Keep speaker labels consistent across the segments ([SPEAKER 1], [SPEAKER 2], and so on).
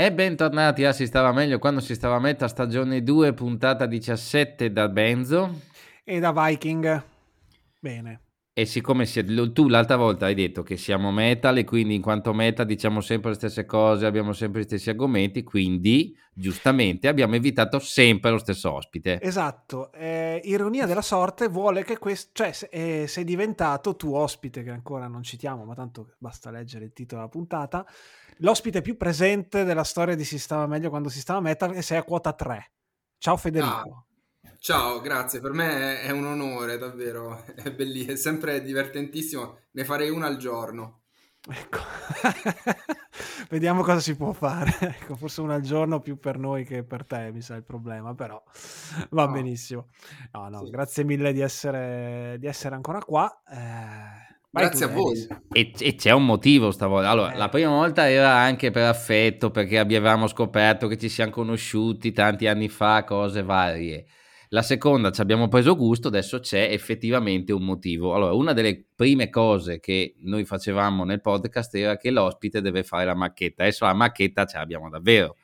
[SPEAKER 1] E bentornati a Si stava meglio quando si stava a metà stagione 2, puntata 17 da Benzo.
[SPEAKER 2] E da Viking. Bene.
[SPEAKER 1] E siccome si, tu l'altra volta hai detto che siamo metal e quindi in quanto metal diciamo sempre le stesse cose, abbiamo sempre gli stessi argomenti, quindi giustamente abbiamo invitato sempre lo stesso ospite.
[SPEAKER 2] Esatto, eh, ironia della sorte vuole che questo, cioè eh, sei diventato tu ospite, che ancora non citiamo, ma tanto basta leggere il titolo della puntata, l'ospite più presente della storia di Si stava meglio quando si stava metal e sei a quota 3. Ciao Federico.
[SPEAKER 3] Ah. Ciao, grazie, per me è un onore, davvero, è bellissimo, è sempre divertentissimo, ne farei una al giorno.
[SPEAKER 2] Ecco, vediamo cosa si può fare. Ecco, forse una al giorno più per noi che per te, mi sa il problema, però va no. benissimo. No, no, sì. grazie mille di essere, di essere ancora qua.
[SPEAKER 3] Eh... Grazie a voi.
[SPEAKER 1] E, e, c'è un motivo stavolta. Allora, eh. la prima volta era anche per affetto, perché avevamo scoperto che ci siamo conosciuti tanti anni fa, cose varie. La seconda ci abbiamo preso gusto, adesso c'è effettivamente un motivo. Allora, una delle prime cose che noi facevamo nel podcast era che l'ospite deve fare la macchetta. Adesso la macchetta ce l'abbiamo davvero,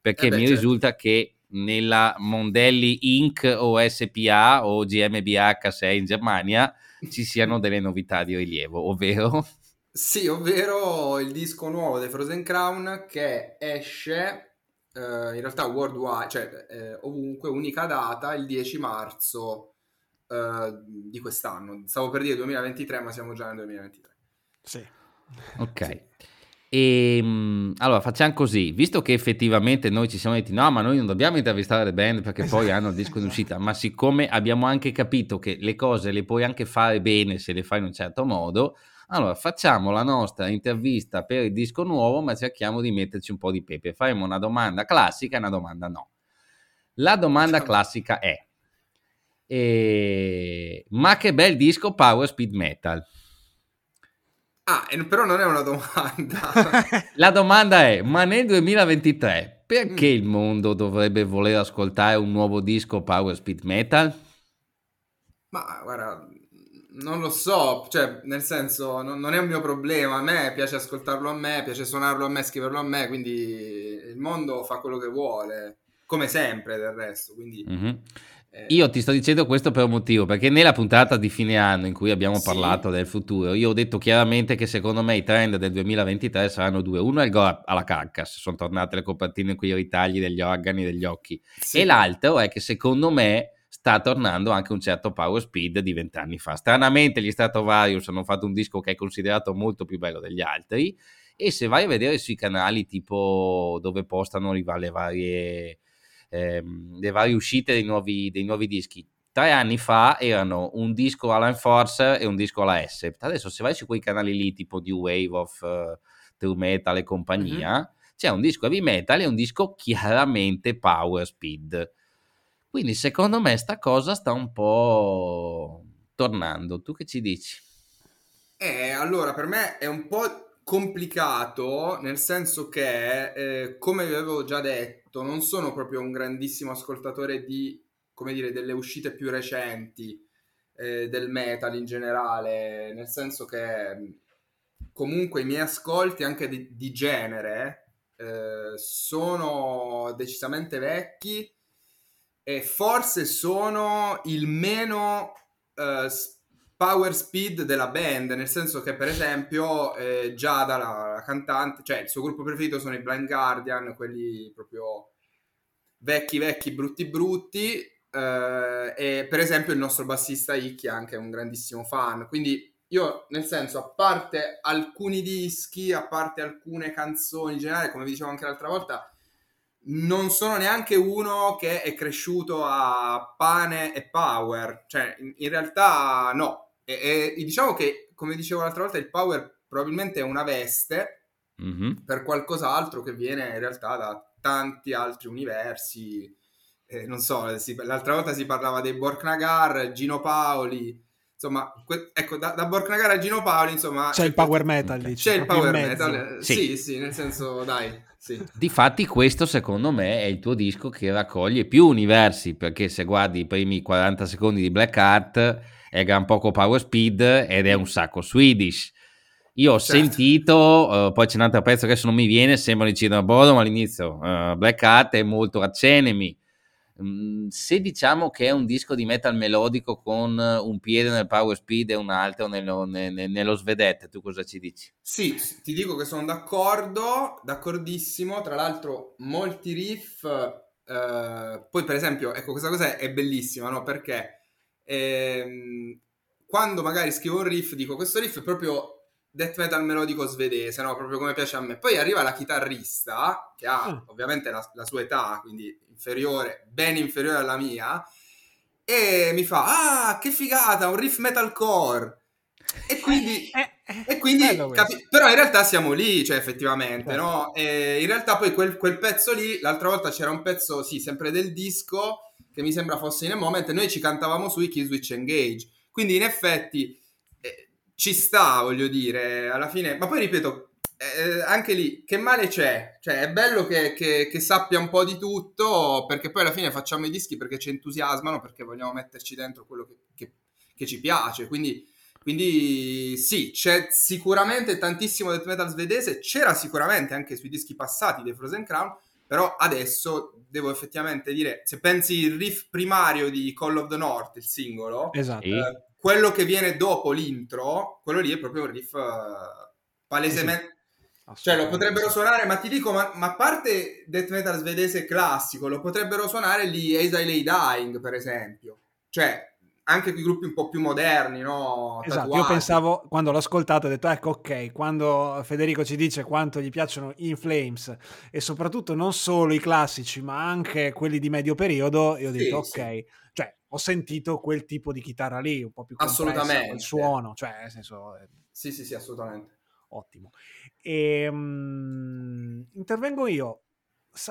[SPEAKER 1] perché eh beh, mi certo. risulta che nella Mondelli Inc. o SPA o GmbH se è in Germania ci siano delle novità di rilievo, ovvero...
[SPEAKER 3] Sì, ovvero il disco nuovo dei Frozen Crown che esce in realtà worldwide, cioè eh, ovunque, unica data, il 10 marzo eh, di quest'anno. Stavo per dire 2023, ma siamo già nel 2023.
[SPEAKER 2] Sì.
[SPEAKER 1] Ok. E, ehm, allora facciamo così, visto che effettivamente noi ci siamo detti no, ma noi non dobbiamo intervistare le band perché esatto, poi hanno il disco in uscita, ma siccome abbiamo anche capito che le cose le puoi anche fare bene se le fai in un certo modo, allora, facciamo la nostra intervista per il disco nuovo, ma cerchiamo di metterci un po' di pepe. Faremo una domanda classica e una domanda no. La domanda classica è: eh, Ma che bel disco Power Speed Metal!
[SPEAKER 3] Ah, però non è una domanda.
[SPEAKER 1] la domanda è: ma nel 2023 perché mm. il mondo dovrebbe voler ascoltare un nuovo disco Power Speed Metal?
[SPEAKER 3] Ma guarda, non lo so, cioè, nel senso, non, non, è un mio problema. A me piace ascoltarlo a me, piace suonarlo a me, scriverlo a me. Quindi il mondo fa quello che vuole, come sempre del resto. Quindi,
[SPEAKER 1] mm-hmm. eh... Io ti sto dicendo questo per un motivo, perché nella puntata di fine anno in cui abbiamo sì. parlato del futuro, io ho detto chiaramente che secondo me i trend del 2023 saranno due. Uno è il gol alla carcass, sono tornate le copertine con i ritagli degli organi degli occhi. Sì. E l'altro è che secondo me sta tornando anche un certo power speed di vent'anni fa. Stranamente gli Stratovarius hanno fatto un disco che è considerato molto più bello degli altri e se vai a vedere sui canali tipo dove postano le varie, ehm, le varie uscite dei nuovi, dei nuovi dischi, tre anni fa erano un disco alla Enforcer e un disco alla S. Adesso se vai su quei canali lì tipo New Wave of uh, True Metal e compagnia, mm-hmm. c'è un disco heavy metal e un disco chiaramente power speed quindi secondo me sta cosa sta un po' tornando. Tu che ci dici?
[SPEAKER 3] Eh, allora per me è un po' complicato nel senso che, eh, come vi avevo già detto, non sono proprio un grandissimo ascoltatore di, come dire, delle uscite più recenti eh, del metal in generale, nel senso che comunque i miei ascolti anche di, di genere eh, sono decisamente vecchi e forse sono il meno uh, power speed della band, nel senso che per esempio eh, Giada, la, la, cantante, cioè il suo gruppo preferito sono i Blind Guardian, quelli proprio vecchi, vecchi, brutti, brutti, eh, e per esempio il nostro bassista Icchi è anche un grandissimo fan, quindi io nel senso, a parte alcuni dischi, a parte alcune canzoni in generale, come vi dicevo anche l'altra volta, non sono neanche uno che è cresciuto a pane e power, cioè in, in realtà no. E, e, diciamo che, come dicevo l'altra volta, il power probabilmente è una veste mm-hmm. per qualcos'altro che viene in realtà da tanti altri universi. Eh, non so, si, l'altra volta si parlava dei Borknagar, Gino Paoli, insomma, que- ecco, da, da Borknagar a Gino Paoli, insomma...
[SPEAKER 2] C'è il power metal, dici,
[SPEAKER 3] C'è il power metal, sì. sì, sì, nel senso, dai... Sì.
[SPEAKER 1] Difatti questo secondo me è il tuo disco che raccoglie più universi, perché se guardi i primi 40 secondi di Black Heart è gran poco power speed ed è un sacco Swedish. Io ho certo. sentito, uh, poi c'è un altro pezzo che adesso non mi viene, sembra di Cinnamon Bottom all'inizio, uh, Black Hat è molto Accenemi, se diciamo che è un disco di metal melodico con un piede nel power speed e un altro nello, nello, nello svedette, tu cosa ci dici?
[SPEAKER 3] Sì, ti dico che sono d'accordo, d'accordissimo, tra l'altro molti riff, eh, poi per esempio, ecco questa cosa è bellissima, no? Perché ehm, quando magari scrivo un riff dico questo riff è proprio death metal melodico svedese, no? Proprio come piace a me. Poi arriva la chitarrista, che ha mm. ovviamente la, la, sua età, quindi inferiore, ben inferiore alla mia, e mi fa, ah, che figata, un riff metalcore. E quindi... Eh, eh, e quindi capi- però in realtà siamo lì, cioè effettivamente, certo. no? E in realtà poi quel, quel, pezzo lì, l'altra volta c'era un pezzo, sì, sempre del disco, che mi sembra fosse in a moment, noi ci cantavamo sui Key Switch Engage. Quindi in effetti ci sta, voglio dire, alla fine, ma poi ripeto, eh, anche lì, che male c'è? Cioè, è bello che, che, che, sappia un po' di tutto, perché poi alla fine facciamo i dischi perché ci entusiasmano, perché vogliamo metterci dentro quello che, che ci piace, quindi... Quindi sì, c'è sicuramente tantissimo death metal svedese, c'era sicuramente anche sui dischi passati dei Frozen Crown, però adesso devo effettivamente dire, se pensi il riff primario di Call of the North, il singolo,
[SPEAKER 2] esatto. eh,
[SPEAKER 3] quello che viene dopo l'intro, quello lì è proprio un riff uh, palesemente... Cioè lo potrebbero suonare, ma ti dico, ma, ma, a parte death metal svedese classico, lo potrebbero suonare gli Lay Dying, per esempio. Cioè, anche quei gruppi un po' più moderni, no?
[SPEAKER 2] Esatto, Tatuati. io pensavo, quando l'ho ascoltato, ho detto, ecco, ok, quando Federico ci dice quanto gli piacciono In Flames, e soprattutto non solo i classici, ma anche quelli di medio periodo, io ho detto, sì, ok, sì ho sentito quel tipo di chitarra lì, un po' più
[SPEAKER 3] assolutamente
[SPEAKER 2] il suono, cioè nel senso...
[SPEAKER 3] Eh, sì, sì, sì, assolutamente.
[SPEAKER 2] Ottimo. E, um, intervengo io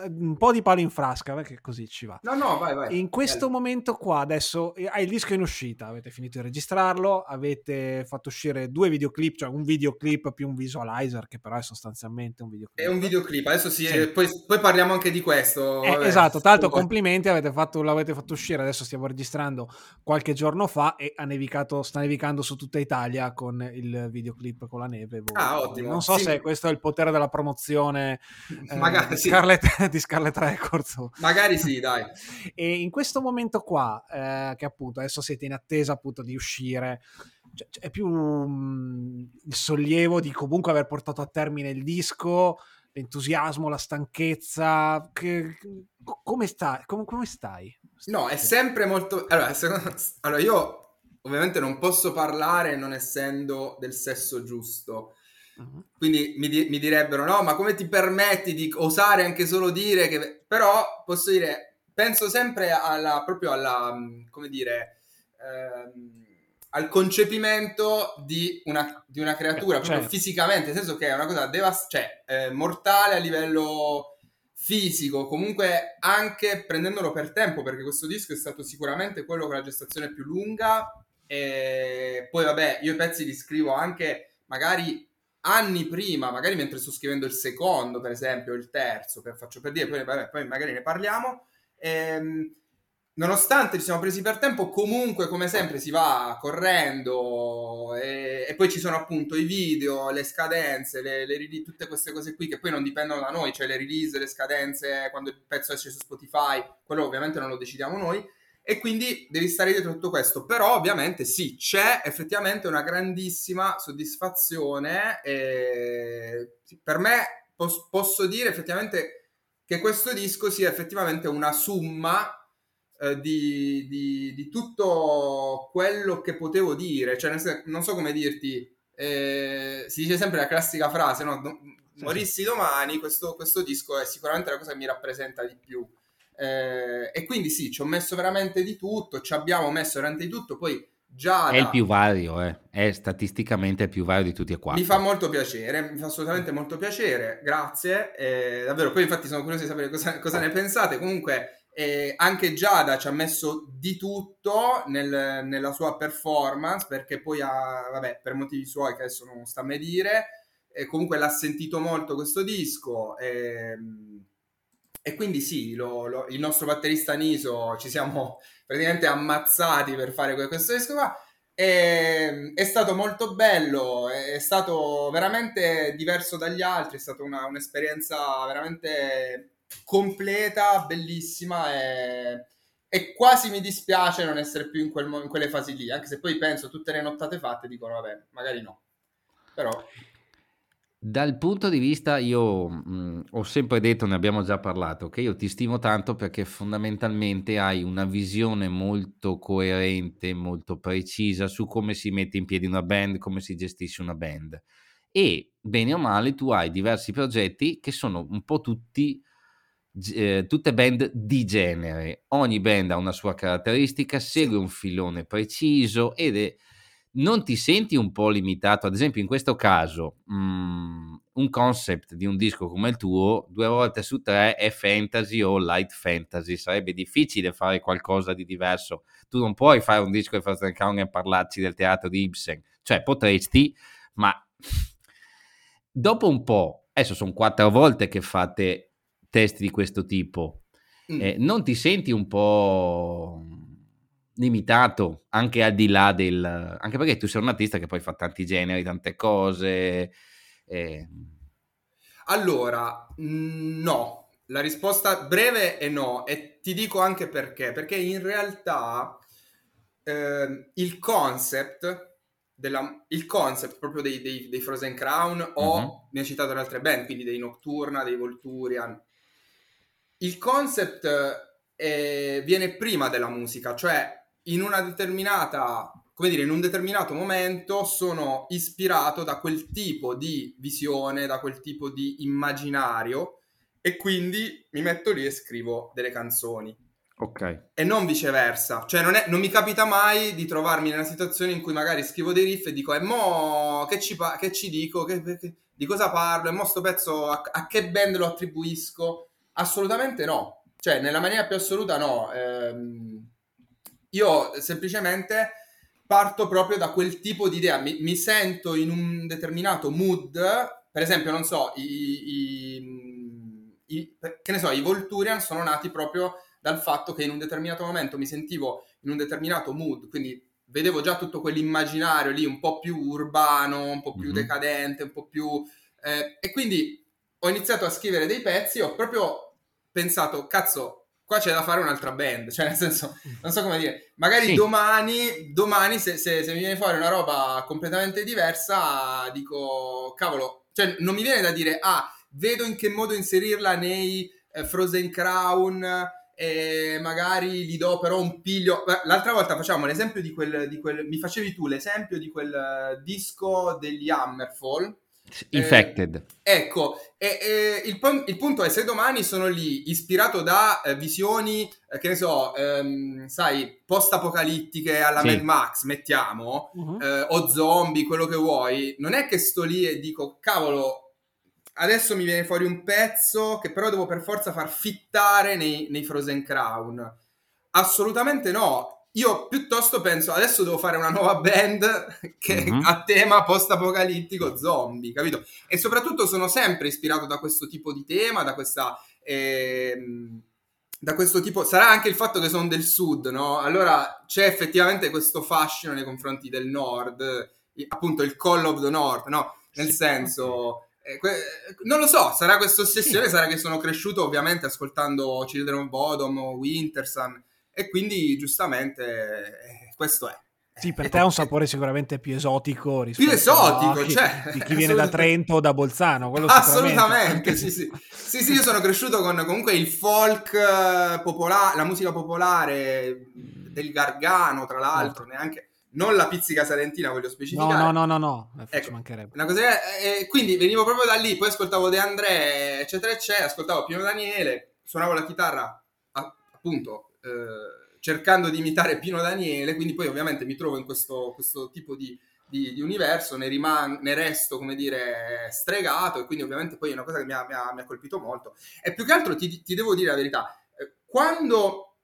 [SPEAKER 2] un po' di palo in frasca perché così ci va.
[SPEAKER 3] No, no, vai, vai.
[SPEAKER 2] In questo Bello. momento qua adesso eh, hai il disco in uscita, avete finito di registrarlo, avete fatto uscire due videoclip, cioè un videoclip più un visualizer che però è sostanzialmente un videoclip.
[SPEAKER 3] È un videoclip, adesso sì, sì. Poi, poi, parliamo anche di questo.
[SPEAKER 2] Eh, esatto, l'altro complimenti, avete fatto, l'avete fatto uscire, adesso stiamo registrando qualche giorno fa e ha nevicato, sta nevicando su tutta Italia con il videoclip con la neve.
[SPEAKER 3] Boh. Ah, ottimo.
[SPEAKER 2] Non so sì. se questo è il potere della promozione. Magari eh, sì. Scarlett di Scarlet Records.
[SPEAKER 3] Magari sì, dai.
[SPEAKER 2] e in questo momento qua, eh, che appunto adesso siete in attesa appunto di uscire, cioè, è più um, il sollievo di comunque aver portato a termine il disco, l'entusiasmo, la stanchezza. Che, come, sta, come, come stai?
[SPEAKER 3] No, è sempre molto... Allora, secondo... allora, io ovviamente non posso parlare non essendo del sesso giusto Uh-huh. Quindi mi, di- mi, direbbero: no, ma come ti permetti di osare anche solo dire che. Però posso dire, penso sempre alla, proprio alla, mm, come dire, ehm, al concepimento di una, di una creatura, proprio certo. fisicamente, nel senso che è una cosa devast- cioè, eh, mortale a livello fisico, comunque anche prendendolo per tempo, perché questo disco è stato sicuramente quello con la gestazione più lunga. E poi, vabbè, io i pezzi li scrivo anche magari anni prima, magari mentre sto scrivendo il secondo, per esempio, il terzo, per, faccio per dire, poi, poi magari ne parliamo. Ehm, nonostante ci siamo presi per tempo, comunque, come sempre, si va correndo e, e poi ci sono appunto i video, le scadenze, le, le, tutte queste cose qui che poi non dipendono da noi, cioè le release, le scadenze, quando il pezzo esce su Spotify, quello ovviamente non lo decidiamo noi e quindi devi stare dietro tutto questo. Però ovviamente sì, c'è effettivamente una grandissima soddisfazione. E per me pos- posso dire effettivamente che questo disco sia effettivamente una summa eh, di, di, di, tutto quello che potevo dire. Cioè, senso, non so come dirti, eh, si dice sempre la classica frase, no? Morissi domani, questo, questo disco è sicuramente la cosa che mi rappresenta di più. Eh, e quindi sì, ci ho messo veramente di tutto, ci abbiamo messo veramente di tutto, poi già...
[SPEAKER 1] È il più vario, eh. è statisticamente il più vario di tutti e quattro.
[SPEAKER 3] Mi fa molto piacere, mi fa assolutamente molto piacere, grazie. Eh, davvero, poi infatti sono curioso di sapere cosa, cosa ne pensate. Comunque, eh, anche Giada ci ha messo di tutto nel, nella sua performance, perché poi ha, vabbè, per motivi suoi che adesso non sta a me dire, comunque l'ha sentito molto questo disco. E, ehm, e quindi sì, lo, lo, il nostro batterista Niso ci siamo praticamente ammazzati per fare questo disco qua. E, è stato molto bello, è stato veramente diverso dagli altri, è stata una, un'esperienza veramente completa, bellissima e, e, quasi mi dispiace non essere più in, quel, in quelle fasi lì, anche se poi penso tutte le nottate fatte dicono vabbè, magari no. Però
[SPEAKER 1] dal punto di vista, io mh, mm, ho sempre detto, ne abbiamo già parlato, che io ti stimo tanto perché fondamentalmente hai una visione molto coerente, molto precisa su come si mette in piedi una band, come si gestisce una band. E bene o male tu hai diversi progetti che sono un po' tutti, eh, tutte band di genere. Ogni band ha una sua caratteristica, segue un filone preciso ed è non ti senti un po' limitato? Ad esempio, in questo caso, mh, mm, un concept di un disco come il tuo, due volte su tre è fantasy o light fantasy. Sarebbe difficile fare qualcosa di diverso. Tu non puoi fare un disco di Frozen Crown e parlarci del teatro di Ibsen. Cioè, potresti, ma dopo un po', adesso sono quattro volte che fate testi di questo tipo, mm. eh, non ti senti un po' limitato anche al di là del... anche perché tu sei un artista che poi fa tanti generi, tante cose. E...
[SPEAKER 3] Allora, no. La risposta breve è no e ti dico anche perché. Perché in realtà eh, il concept della, il concept proprio dei, dei, dei Frozen Crown o mm-hmm. ne hai citato le altre band, quindi dei Nocturna, dei Volturian. Il concept eh, viene prima della musica, cioè in una determinata, come dire, in un determinato momento sono ispirato da quel tipo di visione, da quel tipo di immaginario e quindi mi metto lì e scrivo delle canzoni.
[SPEAKER 1] Ok.
[SPEAKER 3] E non viceversa, cioè non, è, non mi capita mai di trovarmi nella situazione in cui magari scrivo dei riff e dico, e mo che ci, che ci dico, che, che, di cosa parlo, e mo sto pezzo a, a che band lo attribuisco? Assolutamente no, cioè nella maniera più assoluta no. Ehm, io semplicemente parto proprio da quel tipo di idea, mi, mi sento in un determinato mood, per esempio, non so, i, i, i, che ne so, i Volturian sono nati proprio dal fatto che in un determinato momento mi sentivo in un determinato mood, quindi vedevo già tutto quell'immaginario lì un po' più urbano, un po' più mm-hmm. decadente, un po' più... Eh, e quindi ho iniziato a scrivere dei pezzi, ho proprio pensato, cazzo, qua c'è da fare un'altra band, cioè nel senso, non so come dire, magari sì. domani, domani se, se, se, mi viene fuori una roba completamente diversa, dico, cavolo, cioè non mi viene da dire, ah, vedo in che modo inserirla nei eh, Frozen Crown e magari gli do però un piglio. L'altra volta facciamo l'esempio di quel, di quel mi facevi tu l'esempio di quel eh, disco degli Hammerfall
[SPEAKER 1] Infected.
[SPEAKER 3] Eh, ecco, e, e il, il, punto è se domani sono lì ispirato da eh, visioni, eh, che ne so, ehm, sai, post-apocalittiche alla sì. Mad Max, mettiamo, uh-huh. eh, o zombie, quello che vuoi, non è che sto lì e dico, cavolo, adesso mi viene fuori un pezzo che però devo per forza far fittare nei, nei Frozen Crown. Assolutamente no, io piuttosto penso adesso devo fare una nuova band che mm-hmm. a tema post-apocalittico zombie, capito? E soprattutto sono sempre ispirato da questo tipo di tema, da questa... Ehm, da questo tipo sarà anche il fatto che sono del sud, no? Allora c'è effettivamente questo fascino nei confronti del nord, appunto il Call of the North, no? Nel senso, eh, que- non lo so, sarà questa ossessione, sì. sarà che sono cresciuto ovviamente ascoltando Children of Bodom o Wintersun e quindi giustamente eh, questo è.
[SPEAKER 2] Sì, per te ha un sapore sicuramente più esotico
[SPEAKER 3] rispetto più esotico, a chi,
[SPEAKER 2] cioè, di chi viene da Trento o da Bolzano.
[SPEAKER 3] assolutamente, sì, sì. sì, sì, io sono cresciuto con comunque il folk eh, popolare, la musica popolare del Gargano, tra l'altro, certo. neanche non la pizzica salentina, voglio specificare.
[SPEAKER 2] No, no, no, no, no.
[SPEAKER 3] Ecco, mancherebbe. Una cosa, eh, quindi venivo proprio da lì, poi ascoltavo De André, eccetera, eccetera, ascoltavo Pino Daniele, suonavo la chitarra, appunto, eh, cercando di imitare Pino Daniele, quindi poi ovviamente mi trovo in questo, questo tipo di, di, di universo, ne, riman- ne resto, come dire, stregato e quindi ovviamente poi è una cosa che mi ha, mi ha, mi ha colpito molto. E più che altro ti, ti devo dire la verità, eh, quando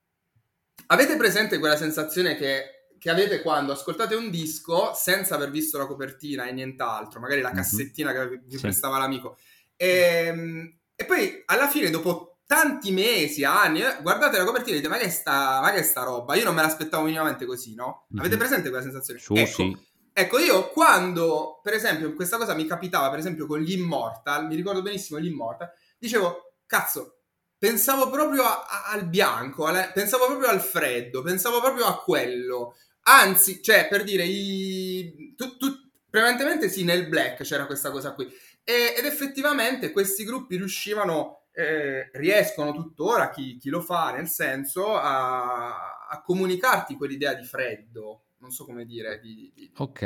[SPEAKER 3] avete presente quella sensazione che, che, avete quando ascoltate un disco senza aver visto la copertina e nient'altro, magari la mhm. cassettina mm-hmm. che vi prestava l'amico, e, ehm, e poi alla fine dopo tanti mesi, anni, eh, guardate la copertina e dite ma che, sta, ma che sta roba? Io non me l'aspettavo minimamente così, no? Avete
[SPEAKER 1] Mhm.
[SPEAKER 3] presente quella sensazione?
[SPEAKER 1] Su,
[SPEAKER 3] ecco,
[SPEAKER 1] sì.
[SPEAKER 3] ecco, io quando, per esempio, questa cosa mi capitava, per esempio, con gli Immortal, mi ricordo benissimo gli Immortal, dicevo, cazzo, pensavo proprio a- a- al bianco, alla- pensavo proprio al freddo, pensavo proprio a quello. Anzi, cioè, per dire, i... tu, tu- prevalentemente sì, nel black c'era questa cosa qui. E- ed effettivamente questi gruppi riuscivano, eh, riescono tuttora, chi, chi lo fa, nel senso, a, a comunicarti quell'idea di freddo. Non so come dire. Di, di-
[SPEAKER 1] Ok.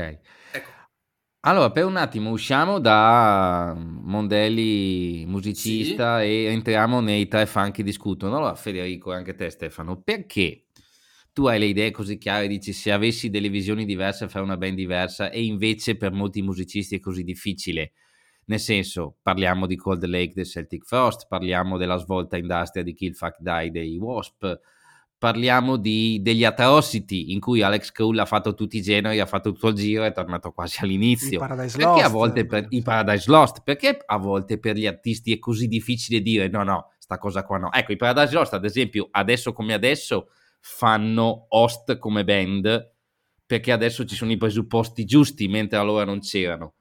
[SPEAKER 3] Ecco.
[SPEAKER 1] Allora, per un attimo usciamo da Mondelli musicista e entriamo nei tre funky discutono. Allora, Federico e anche te Stefano, perché tu hai le idee così chiare, dici se avessi delle visioni diverse fare una band diversa e invece per molti musicisti è così difficile? Nel senso, parliamo di Cold Lake del Celtic Frost, parliamo della svolta industria di Kill Fuck Die dei Wasp, parliamo di, degli Atrocity in cui Alex Krull ha fatto tutti i generi, ha fatto tutto il giro e è tornato quasi all'inizio.
[SPEAKER 2] Paradise
[SPEAKER 1] Perché
[SPEAKER 2] Lost.
[SPEAKER 1] a volte per i Paradise Lost? Perché a volte per gli artisti è così difficile dire no, no, sta cosa qua no. Ecco, i Paradise Lost, ad esempio, adesso come adesso fanno host come band perché adesso ci sono i presupposti giusti, mentre allora non c'erano.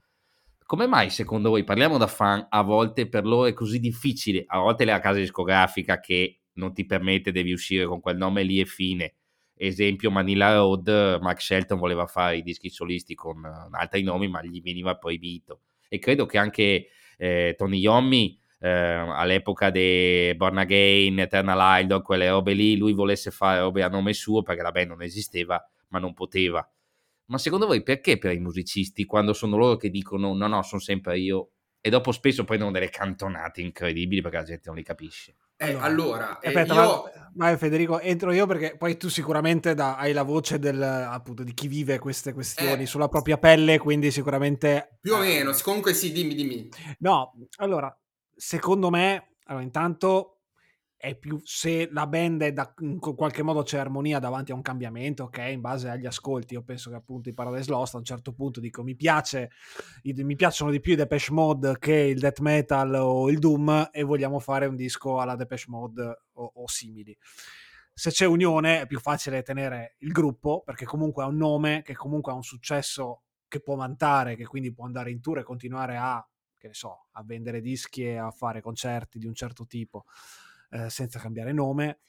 [SPEAKER 1] Come mai secondo voi, parliamo da fan, a volte per loro è così difficile? A volte è la casa discografica che non ti permette, devi uscire con quel nome lì e fine. Esempio Manila Road, Mark Shelton voleva fare i dischi solisti con eh, altri nomi, ma gli veniva proibito. E credo che anche eh, Tony Iommi eh, all'epoca di Born Again, Eternal Idol, quelle robe lì, lui volesse fare robe a nome suo perché la band non esisteva, ma non poteva. Ma secondo voi perché per i musicisti, quando sono loro che dicono no, no, sono sempre io, e dopo spesso prendono delle cantonate incredibili perché la gente non li capisce?
[SPEAKER 3] Eh, allora, eh,
[SPEAKER 2] Aspetta,
[SPEAKER 3] io...
[SPEAKER 2] vai, vai, Federico, entro io perché poi tu sicuramente da- hai la voce del, appunto, di chi vive queste questioni
[SPEAKER 3] Eh.
[SPEAKER 2] sulla propria pelle, quindi sicuramente...
[SPEAKER 3] Più o
[SPEAKER 2] eh,
[SPEAKER 3] meno, comunque sì, dimmi, dimmi.
[SPEAKER 2] No, allora, secondo me, allora, intanto più se la band è da, in qualche modo c'è armonia davanti a un cambiamento, ok, in base agli ascolti. Io penso che appunto i Paradise Lost a un certo punto dico mi piace, mi piacciono di più i Depeche Mode che il death metal o il doom e vogliamo fare un disco alla Depeche Mode o, o simili. Se c'è unione è più facile tenere il gruppo perché comunque ha un nome che comunque ha un successo che può vantare, che quindi può andare in tour e continuare a che ne so, a vendere dischi e a fare concerti di un certo tipo eh, senza cambiare nome.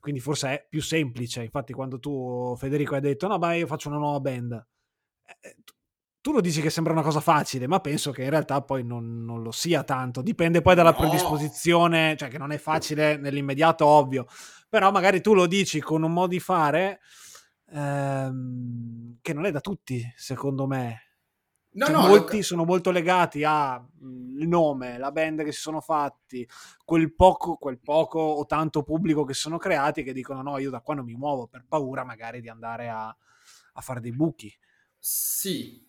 [SPEAKER 2] Quindi forse è più semplice. Infatti, quando tu, Federico, hai detto: No, beh, io faccio una nuova band, eh, tu, tu lo dici che sembra una cosa facile, ma penso che in realtà poi non, non lo sia tanto. Dipende poi dalla
[SPEAKER 3] No.
[SPEAKER 2] predisposizione, cioè che non è facile nell'immediato, ovvio. Però magari tu lo dici con un modo di fare ehm, che non è da tutti, secondo me.
[SPEAKER 3] No,
[SPEAKER 2] Cioè,
[SPEAKER 3] no,
[SPEAKER 2] molti
[SPEAKER 3] lo-
[SPEAKER 2] sono molto legati al nome, la band che si sono fatti, quel poco, quel poco o tanto pubblico che sono creati che dicono no, io da qua non mi muovo per paura magari di andare a, a fare dei buchi.
[SPEAKER 3] Sì,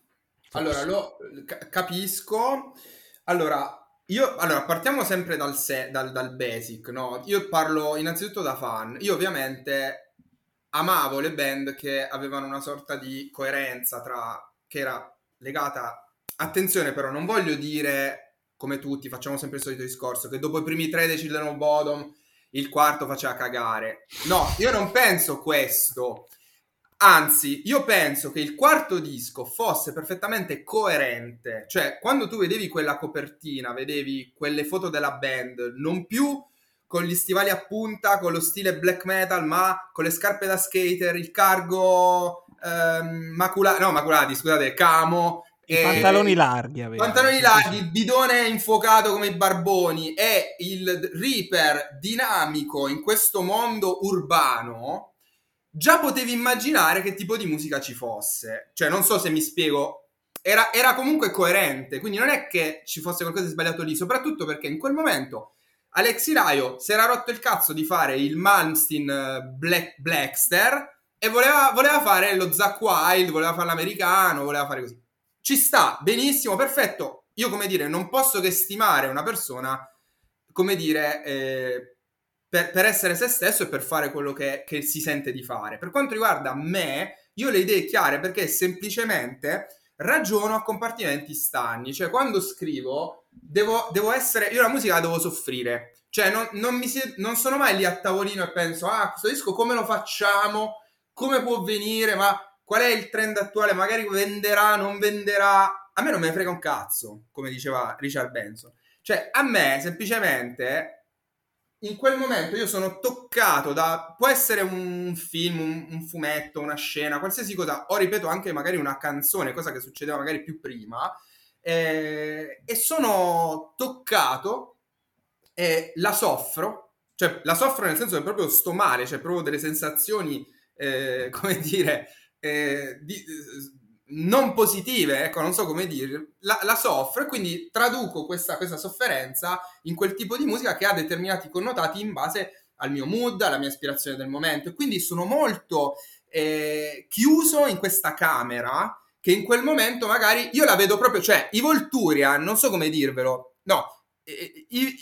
[SPEAKER 3] allora lo ca- capisco. Allora, io allora partiamo sempre dal, se- dal, dal basic, no? Io parlo innanzitutto da fan. Io ovviamente amavo le band che avevano una sorta di coerenza tra che era legata. Attenzione, però, non voglio dire come tutti, facciamo sempre il solito discorso, che dopo i primi tre of Bodom il quarto faceva cagare. No, io non penso questo. Anzi, io penso che il quarto disco fosse perfettamente coerente. Cioè, quando tu vedevi quella copertina, vedevi quelle foto della band, non più con gli stivali a punta, con lo stile black metal, ma con le scarpe da skater, il cargo ehm, maculato, no, maculati, scusate, camo.
[SPEAKER 2] I
[SPEAKER 3] e-
[SPEAKER 2] pantaloni larghi aveva.
[SPEAKER 3] Pantaloni larghi, il bidone infuocato come i barboni e il Reaper dinamico in questo mondo urbano, già potevi immaginare che tipo di musica ci fosse. Cioè, non so se mi spiego. Era, era comunque coerente, quindi non è che ci fosse qualcosa di sbagliato lì, soprattutto perché in quel momento Alexi Raio si era rotto il cazzo di fare il Malmsteen eh, Black, Blackster e voleva, voleva fare lo Zack Wild, voleva fare l'americano, voleva fare così ci sta benissimo, perfetto. Io, come dire, non posso che stimare una persona, come dire, eh, per, per essere se stesso e per fare quello che, che si sente di fare. Per quanto riguarda me, io le idee chiare perché semplicemente ragiono a compartimenti stagni. Cioè, quando scrivo, devo, devo essere. Io la musica la devo soffrire. Cioè, non, non, mi non sono mai lì a tavolino e penso, ah, questo disco come lo facciamo? Come può venire? Ma qual è il trend attuale? Magari venderà, non venderà? A me non me ne frega un cazzo, come diceva Richard Benson. Cioè, a me semplicemente in quel momento io sono toccato da può essere un film, un, un, fumetto, una scena, qualsiasi cosa, o ripeto anche magari una canzone, cosa che succedeva magari più prima, eh, e sono toccato e la soffro, cioè la soffro nel senso che proprio sto male, cioè proprio delle sensazioni, eh, come dire, eh, di, non positive, ecco, non so come dire, la, la soffro e quindi traduco questa, questa, sofferenza in quel tipo di musica che ha determinati connotati in base al mio mood, alla mia ispirazione del momento e quindi sono molto eh, chiuso in questa camera che in quel momento magari io la vedo proprio, cioè i Volturian, non so come dirvelo, no, i, i,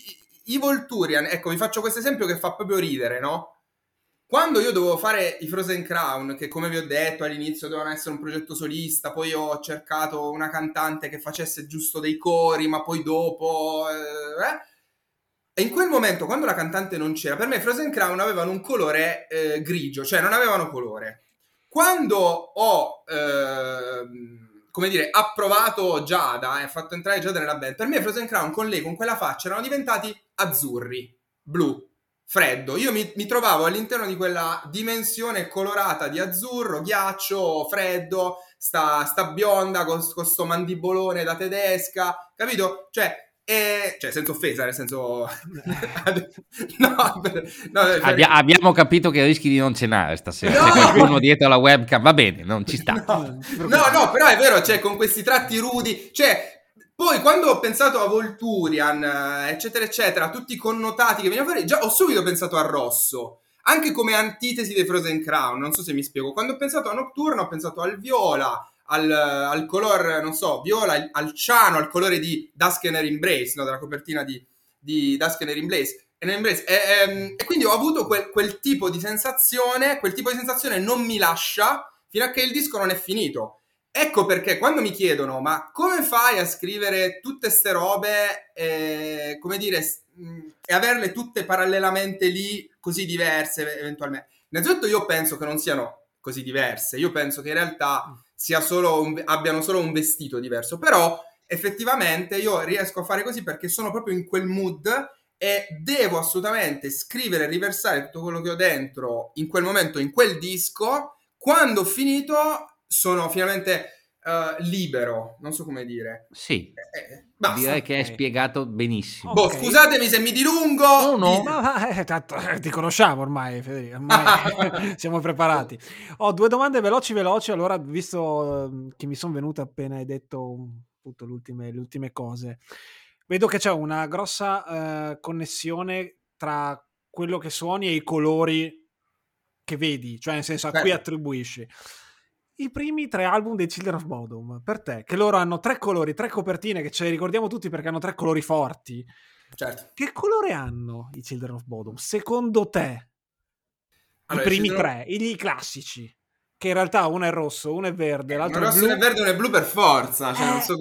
[SPEAKER 3] i Volturian, ecco, vi faccio questo esempio che fa proprio ridere, no? Quando io dovevo fare i Frozen Crown, che come vi ho detto all'inizio dovevano essere un progetto solista, poi ho cercato una cantante che facesse giusto dei cori, ma poi dopo... Eh, e in quel momento, quando la cantante non c'era, per me Frozen Crown avevano un colore eh, grigio, cioè non avevano colore. Quando ho, eh, come dire, approvato Giada e fatto entrare Giada nella band, per me Frozen Crown con lei, con quella faccia, erano diventati azzurri, blu freddo. Io mi, mi, trovavo all'interno di quella dimensione colorata di azzurro, ghiaccio, freddo, sta, sta bionda con questo mandibolone da tedesca, capito? Cioè, e, cioè, senza offesa, nel senso...
[SPEAKER 1] no, no, Abbi- abbiamo capito che rischi di non cenare stasera. No! C'è qualcuno dietro la webcam, va bene, non ci sta.
[SPEAKER 3] No, no, no però è vero, cioè, con questi tratti rudi... Cioè, poi quando ho pensato a Volturian, eh, eccetera, eccetera, tutti i connotati che venivano fuori, già ho subito pensato a Rosso. Anche come antitesi dei Frozen Crown, non so se mi spiego. Quando ho pensato a Nocturno, ho pensato al viola, al, al color, non so, viola, al ciano, al colore di Duskener Embrace, no? della copertina di, di Duskener Embrace. E, e, e, e, quindi ho avuto quel, quel tipo di sensazione, quel tipo di sensazione non mi lascia fino a che il disco non è finito. Ecco perché quando mi chiedono, ma come fai a scrivere tutte queste robe, eh, come dire, mh, e averle tutte parallelamente lì, così diverse eventualmente? Innanzitutto io penso che non siano così diverse, io penso che in realtà solo un, abbiano solo un vestito diverso, però effettivamente io riesco a fare così perché sono proprio in quel mood e devo assolutamente scrivere e riversare tutto quello che ho dentro in quel momento, in quel disco, quando ho finito sono finalmente uh, libero, non so come dire.
[SPEAKER 1] Sì. Eh, eh Direi che è spiegato benissimo.
[SPEAKER 3] Boh, okay. scusatemi se mi dilungo.
[SPEAKER 2] No, no. Ma, eh, tanto, eh, ti conosciamo ormai, Federico. Ormai siamo preparati. Ho due domande veloci, veloci. Allora, visto ehm, che mi sono venute appena hai detto appunto, le ultime, le ultime cose, vedo che c'è una grossa uh, connessione tra quello che suoni e i colori che vedi, cioè nel senso a cui certo. attribuisci i primi tre album dei Children of Bodom per te, che loro hanno tre colori, tre copertine che ce le ricordiamo tutti perché hanno tre colori forti.
[SPEAKER 3] Certo.
[SPEAKER 2] Che colore hanno i Children of Bodom? Secondo te? Allora, I primi Children... tre, i classici. Che in realtà uno è rosso, uno è verde, l'altro
[SPEAKER 3] è
[SPEAKER 2] rosso,
[SPEAKER 3] uno è verde, uno è blu per forza. Cioè,
[SPEAKER 2] eh,
[SPEAKER 3] so...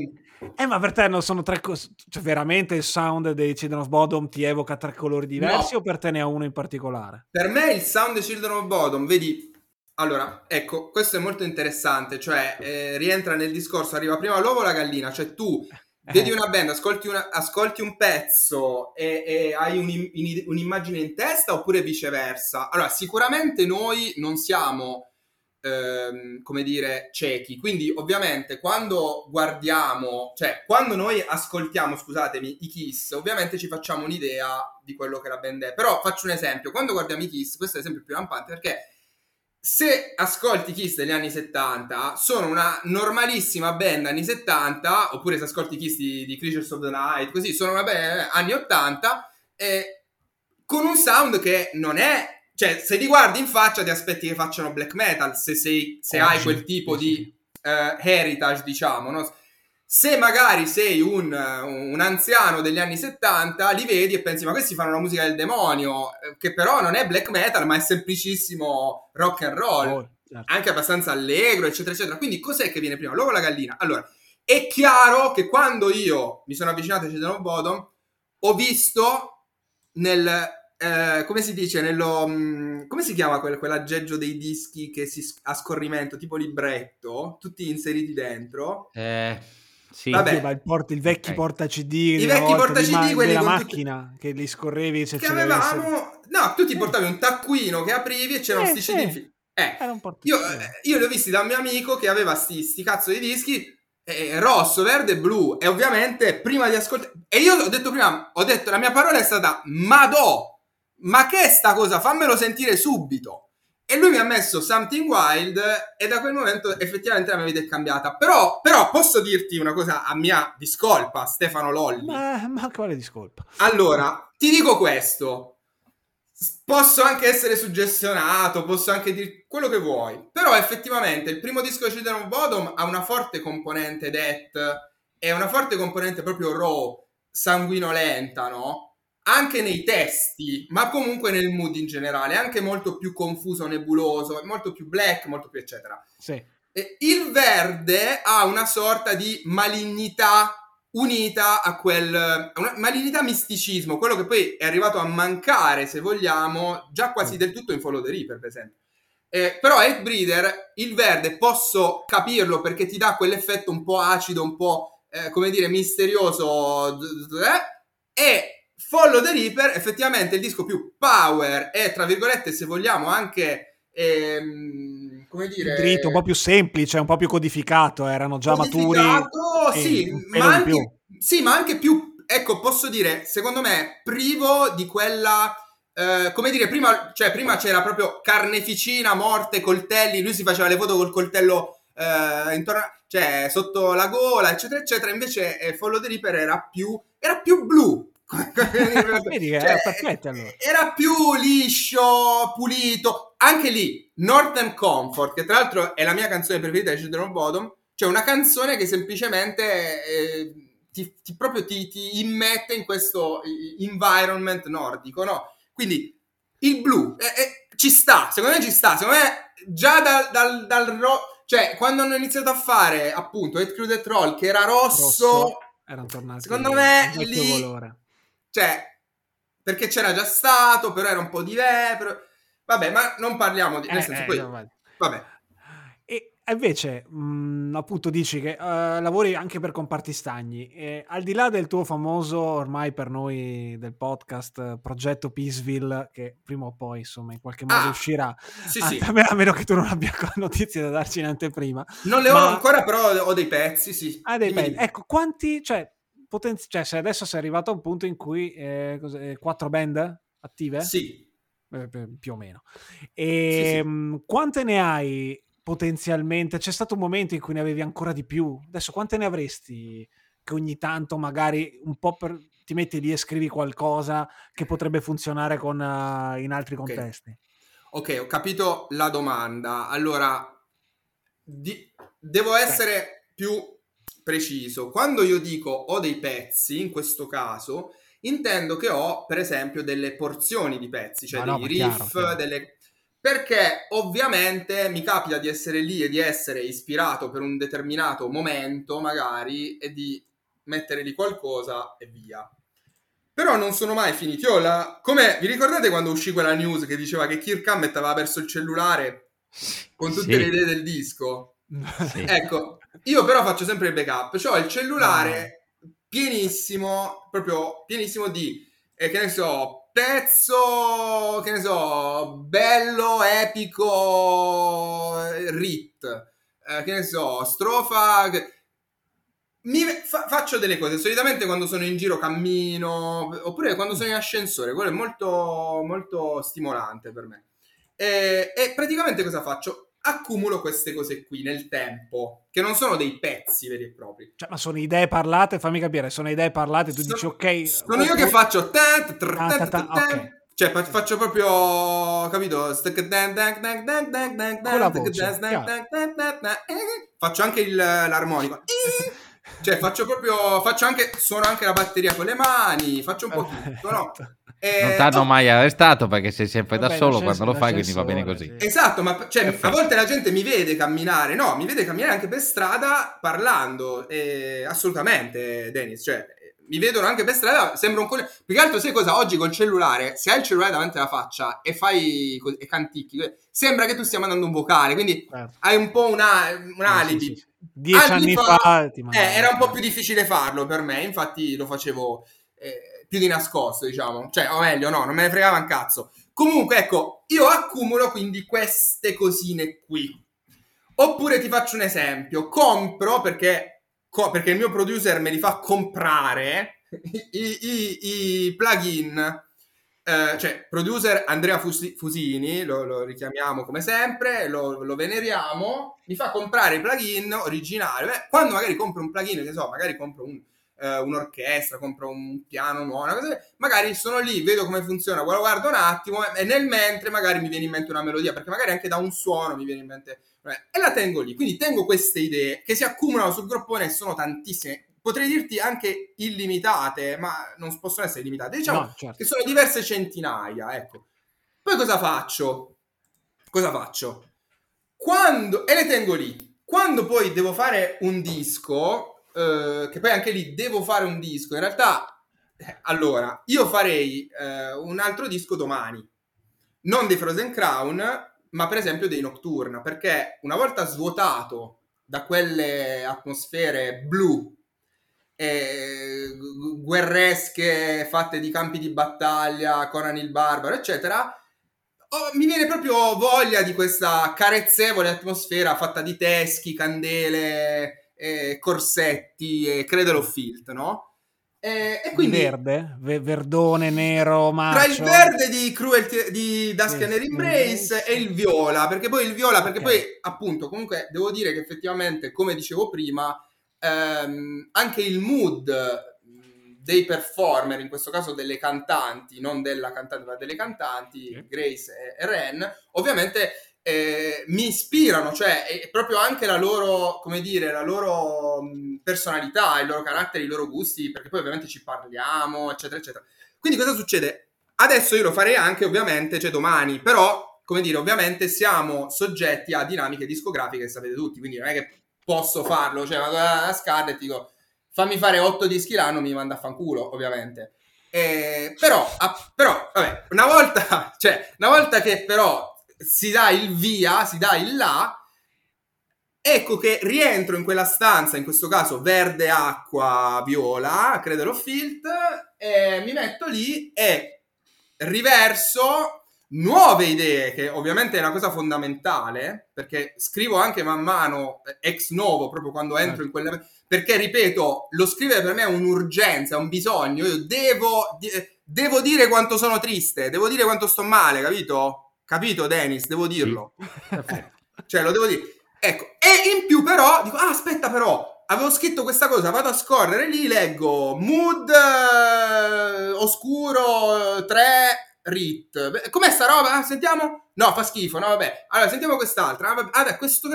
[SPEAKER 2] eh, ma per te non sono tre cose. Cioè, veramente il sound dei Children of Bodom ti evoca tre colori diversi no. o per te ne ha uno in particolare?
[SPEAKER 3] Per me il sound dei Children of Bodom, vedi, allora, ecco, questo è molto interessante, cioè eh, rientra nel discorso, arriva prima l'uovo o la gallina, cioè tu vedi una band, ascolti, una, ascolti un pezzo e, e hai un, in, un'immagine in testa oppure viceversa? Allora, sicuramente noi non siamo, ehm, come dire, ciechi, quindi ovviamente quando guardiamo, cioè quando noi ascoltiamo, scusatemi, i Kiss, ovviamente ci facciamo un'idea di quello che la band è, però faccio un esempio, quando guardiamo i Kiss, questo è l'esempio più lampante perché se ascolti Kiss degli anni 70, sono una normalissima band anni 70, oppure se ascolti Kiss di, di Creatures of the Night, così, sono una band anni 80, eh, con un sound che non è... Cioè, se li guardi in faccia ti aspetti che facciano black metal, se, sei, se hai quel tipo di uh, heritage, diciamo, no? Se magari sei un, un, anziano degli anni 70, li vedi e pensi, ma questi fanno la musica del demonio, eh, che però non è black metal, ma è semplicissimo rock and roll, oh, certo. anche abbastanza allegro, eccetera, eccetera. Quindi cos'è che viene prima, l'uovo o la gallina? Allora, è chiaro che quando io mi sono avvicinato a of Bodom, ho visto nel, eh, come si dice, nello, mh, come si chiama quel, quell'aggeggio dei dischi che si, a scorrimento, tipo libretto, tutti inseriti dentro?
[SPEAKER 1] Eh, sì.
[SPEAKER 2] Vabbè. Il, port, il vecchio okay. porta CD,
[SPEAKER 3] i vecchi porta CD, ma- quelli
[SPEAKER 2] della macchina tutti... che li scorrevi se
[SPEAKER 3] che avevamo, no, tu ti portavi un taccuino che aprivi e c'erano
[SPEAKER 2] eh,
[SPEAKER 3] sti CD.
[SPEAKER 2] Sì.
[SPEAKER 3] Eh, io, io li ho visti da un mio amico che aveva sti, sti cazzo di dischi eh, rosso, verde e blu. E ovviamente prima di ascoltare. E io ho detto prima, ho detto la mia parola è stata Madò, ma che è sta cosa? Fammelo sentire subito. E lui mi ha messo Something Wild e da quel momento effettivamente la mia vita è cambiata. Però, però posso dirti una cosa a mia discolpa, Stefano Lolli.
[SPEAKER 2] Ma, ma quale discolpa?
[SPEAKER 3] Allora, ti dico questo posso anche essere suggestionato, posso anche dire quello che vuoi, però effettivamente il primo disco di Children of Bottom ha una forte componente death e una forte componente proprio raw, sanguinolenta, no? Anche nei testi, ma comunque nel mood in generale, anche molto più confuso, nebuloso, molto più black, molto più eccetera.
[SPEAKER 2] Sì.
[SPEAKER 3] E il verde ha una sorta di malignità unita a quel a una malignità misticismo, quello che poi è arrivato a mancare, se vogliamo, già quasi mm. del tutto in Follow the Reaper, per esempio. Eh, però Breeder, il verde, posso capirlo perché ti dà quell'effetto un po' acido, un po', eh, come dire, misterioso. Eh, e Follow the Reaper, effettivamente il disco più power e, tra virgolette, se vogliamo, anche... Ehm, come dire...
[SPEAKER 2] Dritto, un po' più semplice, un po' più codificato, erano già maturi.
[SPEAKER 3] Sì, ma anche, sì, ma anche più, ecco, posso dire, secondo me, privo di quella... Uh, come dire, prima, cioè, prima c'era proprio carneficina, morte, coltelli, lui si faceva le foto col coltello uh, intorno, cioè sotto la gola, eccetera, eccetera. Invece eh, Follow the Reaper era più, era più blu.
[SPEAKER 2] Vedi cioè, era perfetto allora.
[SPEAKER 3] Era più liscio, pulito. Anche lì, Northern Comfort, che tra l'altro è la mia canzone preferita di Children of Bottom, cioè una canzone che semplicemente eh, ti, ti, proprio ti, ti, immette in questo environment nordico, no? Quindi il blu eh, eh, ci sta, secondo me ci sta, secondo me già dal, dal, dal ro- cioè quando hanno iniziato a fare appunto Head Crew the Troll che era rosso, rosso secondo me lì. Cioè perché c'era già stato però era un po' diverso vabbè ma non parliamo di nel
[SPEAKER 2] eh,
[SPEAKER 3] senso
[SPEAKER 2] eh,
[SPEAKER 3] poi
[SPEAKER 2] no,
[SPEAKER 3] vabbè
[SPEAKER 2] invece, mh, mhmm, appunto, dici che uh, lavori anche per comparti stagni. E, al di là del tuo famoso, ormai per noi del podcast, progetto Peaceville, che prima o poi, insomma, in qualche modo
[SPEAKER 3] ah,
[SPEAKER 2] uscirà,
[SPEAKER 3] sì, sì.
[SPEAKER 2] A, meno, a, meno, che tu non abbia notizie da darci in anteprima.
[SPEAKER 3] Non le ho Ma... ancora, però ho dei pezzi, sì.
[SPEAKER 2] Ah, dei pezzi. Ecco, quanti, cioè, poten- cioè, se adesso sei arrivato a un punto in cui eh, quattro band attive?
[SPEAKER 3] Sì.
[SPEAKER 2] Eh, più o meno. E sì, sì. Ehm, quante ne hai potenzialmente c'è stato un momento in cui ne avevi ancora di più. Adesso quante ne avresti che ogni tanto magari un po' per, ti metti lì e scrivi qualcosa che potrebbe funzionare con, uh, in altri contesti?
[SPEAKER 3] Ok, ho capito la domanda. Allora, di, devo essere Beh. più preciso. Quando io dico ho dei pezzi, in questo caso, intendo che ho, per esempio, delle porzioni di pezzi, cioè
[SPEAKER 2] no,
[SPEAKER 3] dei
[SPEAKER 2] no,
[SPEAKER 3] riff,
[SPEAKER 2] chiaro, chiaro.
[SPEAKER 3] delle perché ovviamente mi capita di essere lì e di essere ispirato per un determinato momento, magari, e di mettere lì qualcosa e via. Però non sono mai finiti. Io la... Come vi ricordate quando uscì quella news che diceva che Kirk Hammett aveva perso il cellulare con tutte sì. le idee del disco? Sì. Ecco, io però faccio sempre il backup. Cioè ho il cellulare pienissimo, proprio pienissimo di, eh, che ne so, pezzo, che ne so, bello, epico, rit, eh, che ne so, strofa... Mi, fa, faccio delle cose, solitamente quando sono in giro cammino, oppure quando sono in ascensore, quello è molto, molto stimolante per me. E, e praticamente cosa faccio? Accumulo queste cose qui nel tempo, che non sono dei pezzi veri e propri.
[SPEAKER 2] Cioè, ma sono idee parlate, fammi capire, sono idee parlate, tu sono, dici ok...
[SPEAKER 3] Sono io che faccio... Cioè, faccio proprio, capito? Faccio anche il, l'armonico. Cioè, faccio proprio, faccio anche, suono anche la batteria con le mani, faccio un po' tutto, no?
[SPEAKER 1] Eh, non ti hanno mai arrestato perché sei sempre Vabbè, da solo quando lo fai, quindi va bene così.
[SPEAKER 3] Sì. Esatto, ma cioè, a volte la gente mi vede camminare, no, mi vede camminare anche per strada parlando. Eh, assolutamente, Dennis, cioè, mi vedono anche per strada, sembra un coglione. Più che altro, sai cosa? Oggi col cellulare, se hai il cellulare davanti alla faccia e fai e canticchi, sembra che tu stia mandando un vocale, quindi certo. hai un po' una, un alibi. Sì, sì, sì.
[SPEAKER 2] Dieci anni, anni fa, fa
[SPEAKER 3] eh, era un po' più difficile farlo per me, infatti lo facevo eh, più di nascosto, diciamo. Cioè, o meglio, no, non me ne fregava un cazzo. Comunque, ecco, io accumulo quindi queste cosine qui. Oppure ti faccio un esempio, compro perché, co- perché il mio producer me li fa comprare i, i, i plugin eh, cioè, producer Andrea Fusi- Fusini, lo, lo, richiamiamo come sempre, lo, lo, veneriamo, mi fa comprare i plugin originali. Beh, quando magari compro un plugin, che so, magari compro un, uh, un'orchestra, compro un piano nuovo, una cosa, magari sono lì, vedo come funziona, guardo un attimo e nel mentre magari mi viene in mente una melodia, perché magari anche da un suono mi viene in mente... E la tengo lì. Quindi tengo queste idee che si accumulano sul groppone e sono tantissime potrei dirti anche illimitate, ma non possono essere limitate, diciamo no, certo. che sono diverse centinaia, ecco. Poi cosa faccio? Cosa faccio? Quando, e le tengo lì, quando poi devo fare un disco, eh, che poi anche lì devo fare un disco, in realtà, eh, allora, io farei eh, un altro disco domani, non dei Frozen Crown, ma per esempio dei Nocturna, perché una volta svuotato da quelle atmosfere blu eh, guerresche fatte di campi di battaglia, Conan il Barbaro, eccetera, oh, mi viene proprio voglia di questa carezzevole atmosfera fatta di teschi, candele, eh, corsetti e credelo filt, no?
[SPEAKER 2] E, e quindi, verde, verdone, nero, macio.
[SPEAKER 3] Tra il verde di, Cruelty, di Duskian yes. Embrace e il viola, perché poi il viola, perché okay. poi appunto comunque devo dire che effettivamente, come dicevo prima, ehm, anche il mood dei performer, in questo caso delle cantanti, non della cantante ma delle cantanti, sì. Grace e, Ren, ovviamente eh, mi ispirano, cioè è proprio anche la loro, come dire, la loro personalità, il loro carattere, i loro gusti, perché poi ovviamente ci parliamo, eccetera, eccetera. Quindi cosa succede? Adesso io lo farei anche ovviamente, cioè domani, però, come dire, ovviamente siamo soggetti a dinamiche discografiche che sapete tutti, quindi non è che posso farlo, cioè vado a Scarlett e dico fammi fare 8 dischi l'anno, mi manda a fanculo, ovviamente. Eh, però, ah, però, vabbè, una volta, cioè, una volta che però si dà il via, si dà il là, ecco che rientro in quella stanza, in questo caso verde, acqua, viola, credo filt, e mi metto lì e riverso nuove idee, che ovviamente è una cosa fondamentale, perché scrivo anche man mano eh, ex novo, proprio quando entro in quella... Perché, ripeto, lo scrivere per me è un'urgenza, è un bisogno, io devo, devo dire quanto sono triste, devo dire quanto sto male, capito? Capito, Dennis? Devo dirlo. Sì. Eh, cioè, lo devo dire. Ecco, e in più però, dico, ah, aspetta però, avevo scritto questa cosa, vado a scorrere lì, leggo mood eh, oscuro 3 Rit. Com'è sta roba? Sentiamo? No, fa schifo, no, vabbè. Allora, sentiamo quest'altra. Ah, questo...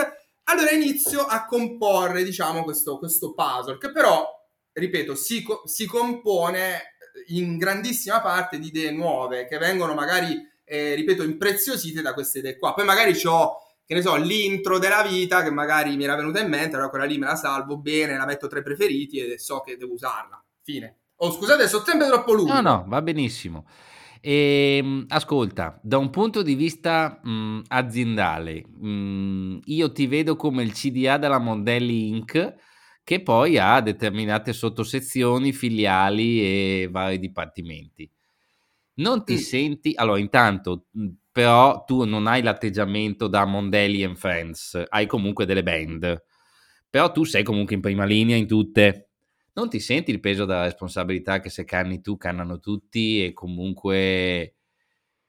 [SPEAKER 3] Allora inizio a comporre, diciamo, questo, questo puzzle, che però, ripeto, si, si, compone in grandissima parte di idee nuove, che vengono magari, eh, ripeto, impreziosite da queste idee qua. Poi magari ho che ne so, l'intro della vita che magari mi era venuta in mente, allora quella lì me la salvo bene, la metto tra i preferiti e so che devo usarla. Fine. Oh, scusate, sono sempre troppo lungo.
[SPEAKER 1] No, no, va benissimo. E, ehm, ascolta, da un punto di vista mh, mm, aziendale, mh, mm, io ti vedo come il CDA della Mondelli Inc., che poi ha determinate sottosezioni, filiali e vari dipartimenti. Non ti mm. senti, allora intanto, però tu non hai l'atteggiamento da Mondelli and Friends, hai comunque delle band, però tu sei comunque in prima linea in tutte non ti senti il peso della responsabilità che se canni tu, cannano tutti e comunque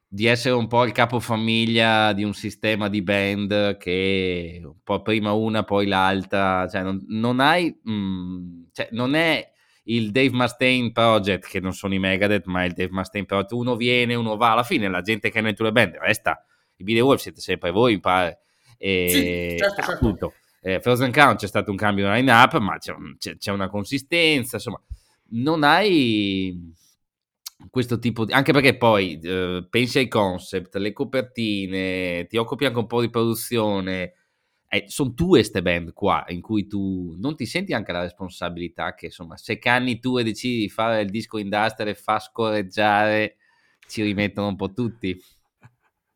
[SPEAKER 1] di essere un po' il capofamiglia di un sistema di band che un po' prima una, poi l'altra, cioè non, non hai, mh, cioè non è il Dave Mustaine Project, che non sono i Megadeth, ma il Dave Mustaine Project, uno viene, uno va, alla fine la gente che è nelle tue band resta, i Video Wolf siete sempre voi, mi pare, e sì, certo, certo. appunto eh, Frozen Crown c'è stato un cambio di line-up, ma c'è, c'è, c'è, una consistenza, insomma, non hai questo tipo di... anche perché poi eh, pensi ai concept, le copertine, ti occupi anche un po' di produzione, eh, sono tue queste band qua in cui tu non ti senti anche la responsabilità che insomma se canni tu e decidi di fare il disco industrial e fa scorreggiare ci rimettono un po' tutti.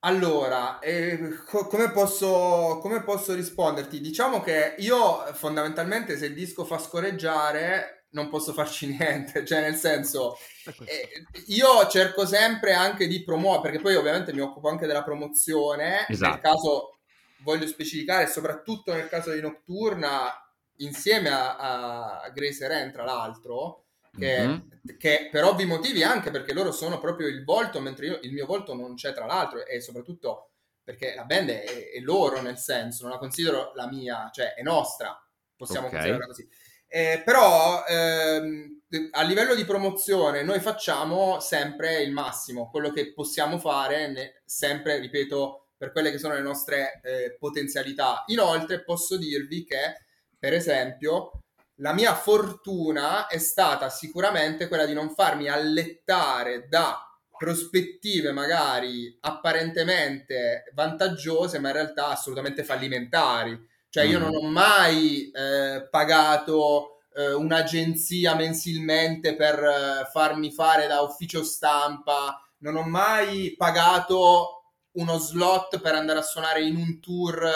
[SPEAKER 3] Allora, eh, co- come, posso, come posso risponderti? Diciamo che io fondamentalmente se il disco fa scorreggiare non posso farci niente, cioè nel senso eh, io cerco sempre anche di promuovere, perché poi ovviamente mi occupo anche della promozione,
[SPEAKER 1] Esatto.
[SPEAKER 3] nel caso voglio specificare, soprattutto nel caso di Nocturna, insieme a, a Grace Ren tra l'altro, che,
[SPEAKER 1] Mhm.
[SPEAKER 3] che per ovvi motivi anche perché loro sono proprio il volto, mentre io, il mio volto non c'è tra l'altro e soprattutto perché la band è, è loro nel senso, non la considero la mia, cioè è nostra, possiamo
[SPEAKER 1] Ok.
[SPEAKER 3] considerarla così. Eh, però ehm, a livello di promozione noi facciamo sempre il massimo, quello che possiamo fare, ne- sempre, ripeto, per quelle che sono le nostre eh, potenzialità. Inoltre posso dirvi che, per esempio, la mia fortuna è stata sicuramente quella di non farmi allettare da prospettive magari apparentemente vantaggiose, ma in realtà assolutamente fallimentari. Cioè io
[SPEAKER 1] Mm.
[SPEAKER 3] non ho mai eh, pagato eh, un'agenzia mensilmente per eh, farmi fare da ufficio stampa, non ho mai pagato uno slot per andare a suonare in un tour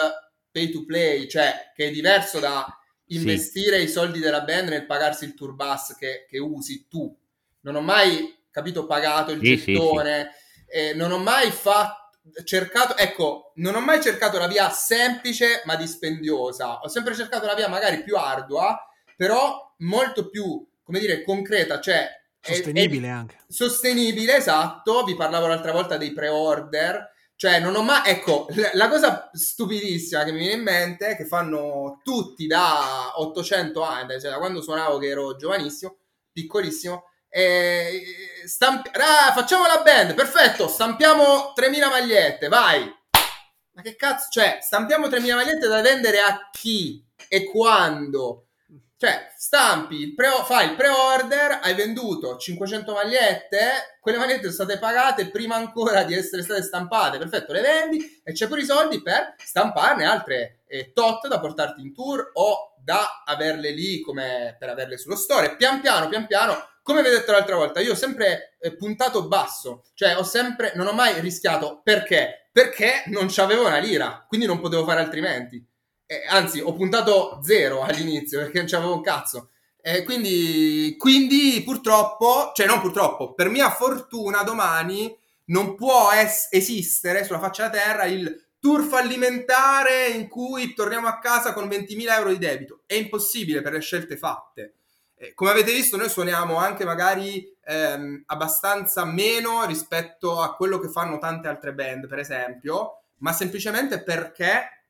[SPEAKER 3] pay to play, cioè che è diverso da
[SPEAKER 1] Sì.
[SPEAKER 3] investire i soldi della band nel pagarsi il tour bus che, che usi tu. Non ho mai capito pagato il
[SPEAKER 1] Sì, sì,
[SPEAKER 3] gettone, eh, non ho mai fatto cercato, ecco, non ho mai cercato la via semplice ma dispendiosa. Ho sempre cercato la via magari più ardua, però molto più, come dire, concreta, cioè è- è-
[SPEAKER 2] Sostenibile anche.
[SPEAKER 3] sostenibile, esatto. Vi parlavo l'altra volta dei pre-order. Cioè, non ho mai. Ecco, la, cosa stupidissima che mi viene in mente è che fanno tutti da 800 anni, cioè da quando suonavo che ero giovanissimo, piccolissimo. E stampi- ah, facciamo la band, perfetto, stampiamo 3000 magliette, vai. Ma che cazzo, cioè, stampiamo 3000 magliette da vendere a chi e quando? Cioè, stampi, il pre- fai il pre-order, hai venduto 500 magliette, quelle magliette sono state pagate prima ancora di essere state stampate, perfetto, le vendi e c'è pure i soldi per stamparne altre eh, tot da portarti in tour o da averle lì come per averle sullo store. Pian piano, pian piano, come vi ho detto l'altra volta, io ho sempre eh, puntato basso, cioè ho sempre, non ho mai rischiato, perché? Perché non c'avevo una lira, quindi non potevo fare altrimenti. Eh, anzi, ho puntato zero all'inizio perché non c'avevo un cazzo. Eh, quindi, quindi, purtroppo, cioè non purtroppo, per mia fortuna domani non può es- esistere sulla faccia della terra il tour fallimentare in cui torniamo a casa con 20.000 euro di debito. È impossibile per le scelte fatte. Eh, come avete visto, noi suoniamo anche magari ehm, abbastanza meno rispetto a quello che fanno tante altre band, per esempio, ma semplicemente perché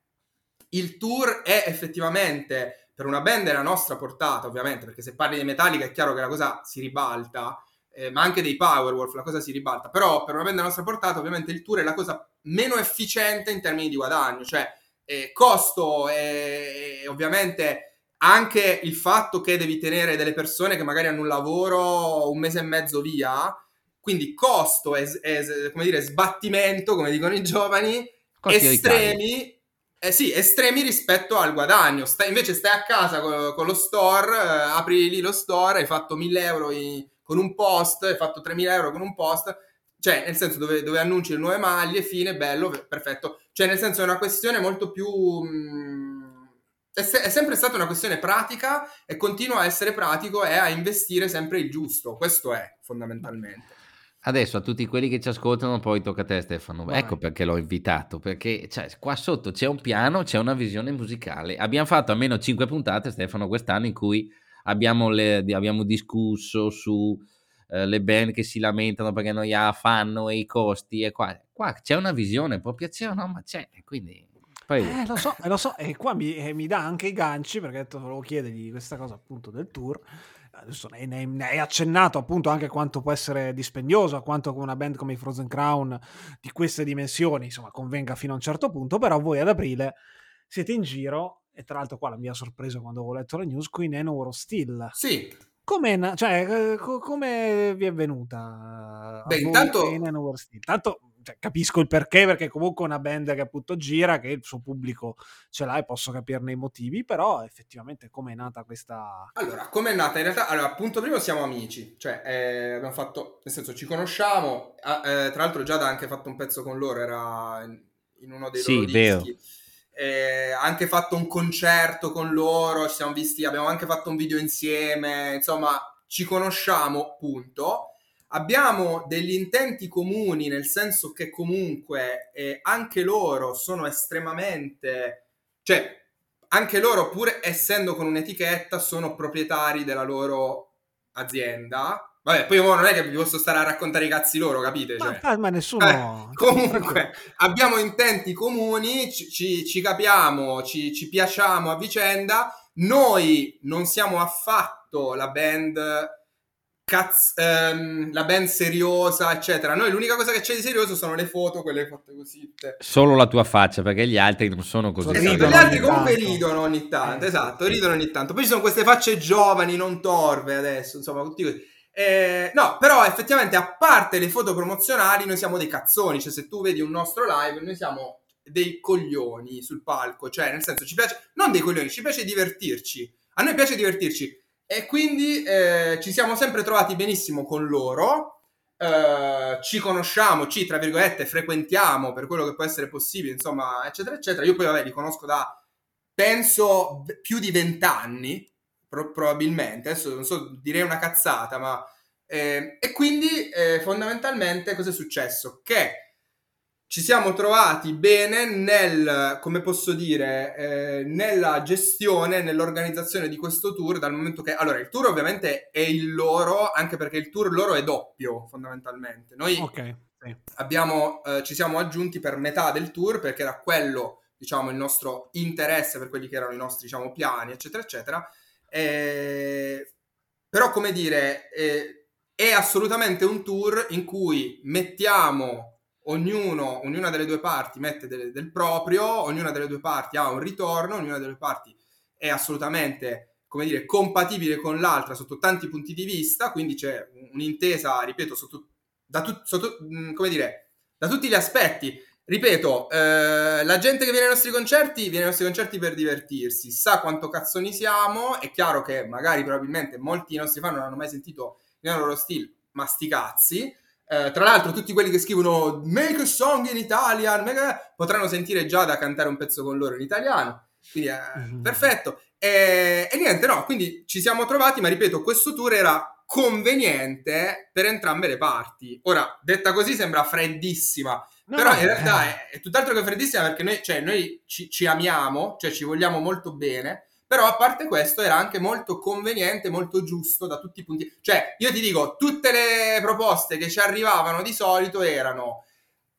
[SPEAKER 3] il tour è effettivamente per una band della nostra portata, ovviamente, perché se parli di Metallica è chiaro che la cosa si ribalta, eh, ma anche dei Powerwolf la cosa si ribalta, però per una band della nostra portata ovviamente il tour è la cosa meno efficiente in termini di guadagno, cioè eh, costo e, e ovviamente anche il fatto che devi tenere delle persone che magari hanno un lavoro un mese e mezzo via, quindi costo e, e come dire, sbattimento, come dicono i giovani,
[SPEAKER 1] Costi
[SPEAKER 3] estremi, eh sì, estremi rispetto al guadagno. Stai, invece stai a casa con, con lo store, eh, apri lì lo store, hai fatto 1000 euro in- con un post, hai fatto 3000 euro con un post, cioè nel senso dove, dove annunci le nuove maglie, fine, bello, perfetto. Cioè nel senso è una questione molto più... mh, è, se- è sempre stata una questione pratica e continua a essere pratico e a investire sempre il giusto. Questo è fondamentalmente.
[SPEAKER 1] Adesso a tutti quelli che ci ascoltano, poi tocca a te Stefano.
[SPEAKER 2] Vai.
[SPEAKER 1] Ecco perché l'ho invitato, perché cioè, qua sotto c'è un piano, c'è una visione musicale. Abbiamo fatto almeno 5 puntate, Stefano, quest'anno in cui abbiamo, le- abbiamo discusso su eh, le band che si lamentano perché non gliela fanno e i costi e qua, qua c'è una visione, può piacere o no, ma c'è, quindi... Poi,
[SPEAKER 2] Eh, lo so, eh, lo so, e qua mi, eh, mi dà anche i ganci perché ho detto, volevo chiedergli questa cosa appunto del tour. Adesso ne, ne- ne hai accennato appunto anche quanto può essere dispendioso, quanto con una band come i Frozen Crown di queste dimensioni, insomma, convenga fino a un certo punto, però voi ad aprile siete in giro e tra l'altro qua mi ha sorpreso quando ho letto la news qui Nenoro Still.
[SPEAKER 3] Sì,
[SPEAKER 2] Come, cioè, eh, come vi è venuta? a
[SPEAKER 3] Beh, intanto-?
[SPEAKER 2] Tanto cioè, capisco il perché, perché comunque è una band che appunto gira, che il suo pubblico ce l'ha e posso capirne i motivi, però effettivamente come è nata questa...
[SPEAKER 3] Allora, come è nata? In realtà, allora, appunto primo siamo amici, cioè eh, abbiamo fatto, nel senso ci conosciamo, eh, tra l'altro Giada ha anche fatto un pezzo con loro, era in uno dei
[SPEAKER 1] sì,
[SPEAKER 3] loro
[SPEAKER 1] vero.
[SPEAKER 3] dischi. Eh, anche fatto un concerto con loro, ci siamo visti, abbiamo anche fatto un video insieme, insomma ci conosciamo, punto. Abbiamo degli intenti comuni, nel senso che comunque eh, anche loro sono estremamente, cioè anche loro, pur essendo con un'etichetta, sono proprietari della loro azienda. Vabbè, poi non è che vi posso stare a raccontare i cazzi loro, capite?
[SPEAKER 2] Ma,
[SPEAKER 3] Cioè,
[SPEAKER 2] ma nessuno...
[SPEAKER 3] eh, comunque, abbiamo intenti comuni, ci, ci- ci capiamo, ci, ci piacciamo a vicenda. Noi non siamo affatto la band cazz- ehm, la band seriosa, eccetera. Noi l'unica cosa che c'è di serioso sono le foto, quelle fatte così. te.
[SPEAKER 1] Solo la tua faccia, perché gli altri non sono così.
[SPEAKER 2] Ridono
[SPEAKER 3] Esatto, gli
[SPEAKER 2] ogni
[SPEAKER 3] altri comunque
[SPEAKER 2] tanto.
[SPEAKER 3] ridono ogni tanto,
[SPEAKER 2] Eh,
[SPEAKER 3] esatto,
[SPEAKER 2] sì.
[SPEAKER 3] ridono ogni tanto. Poi ci sono queste facce giovani, non torve adesso, insomma, tutti così. Eh, no, però effettivamente a parte le foto promozionali, noi siamo dei cazzoni, cioè se tu vedi un nostro live, noi siamo dei coglioni sul palco, cioè nel senso ci piace, non dei coglioni, ci piace divertirci, a noi piace divertirci e quindi eh, ci siamo sempre trovati benissimo con loro, eh, ci conosciamo, ci tra virgolette frequentiamo per quello che può essere possibile, insomma, eccetera, eccetera. Io poi vabbè li conosco da penso più di vent'anni, pro- probabilmente, adesso non so, direi una cazzata, ma... eh, e quindi eh, fondamentalmente cosa è successo? Che ci siamo trovati bene nel, come posso dire, eh, nella gestione, nell'organizzazione di questo tour, dal momento che, allora, il tour ovviamente è il loro, anche perché il tour loro è doppio, fondamentalmente. Noi
[SPEAKER 2] Ok, sì.
[SPEAKER 3] abbiamo, eh, ci siamo aggiunti per metà del tour perché era quello, diciamo, il nostro interesse per quelli che erano i nostri, diciamo, piani, eccetera, eccetera. Eh, però, come dire, eh, è assolutamente un tour in cui mettiamo ognuno, ognuna delle due parti mette del, del proprio, ognuna delle due parti ha un ritorno, ognuna delle due parti è assolutamente, come dire, compatibile con l'altra sotto tanti punti di vista, quindi c'è un'intesa, ripeto, sotto, da tut- sotto, mh, come dire, da tutti gli aspetti. Ripeto, eh, la gente che viene ai nostri concerti viene ai nostri concerti per divertirsi, sa quanto cazzoni siamo, è chiaro che magari probabilmente molti nostri fan non hanno mai sentito nel loro stile, ma sti cazzi. Eh, tra l'altro, tutti quelli che scrivono Make a song in Italian make- potranno sentire già da cantare un pezzo con loro in italiano. Quindi, eh,
[SPEAKER 2] Mhm.
[SPEAKER 3] perfetto. E, e niente, no, quindi ci siamo trovati, ma ripeto, questo tour era conveniente per entrambe le parti. Ora, detta così sembra freddissima,
[SPEAKER 2] No,
[SPEAKER 3] però in realtà
[SPEAKER 2] eh,
[SPEAKER 3] è, è tutt'altro che freddissima perché noi, cioè, noi ci, ci amiamo, cioè ci vogliamo molto bene, però a parte questo era anche molto conveniente, molto giusto da tutti i punti. Cioè, io ti dico, tutte le proposte che ci arrivavano di solito erano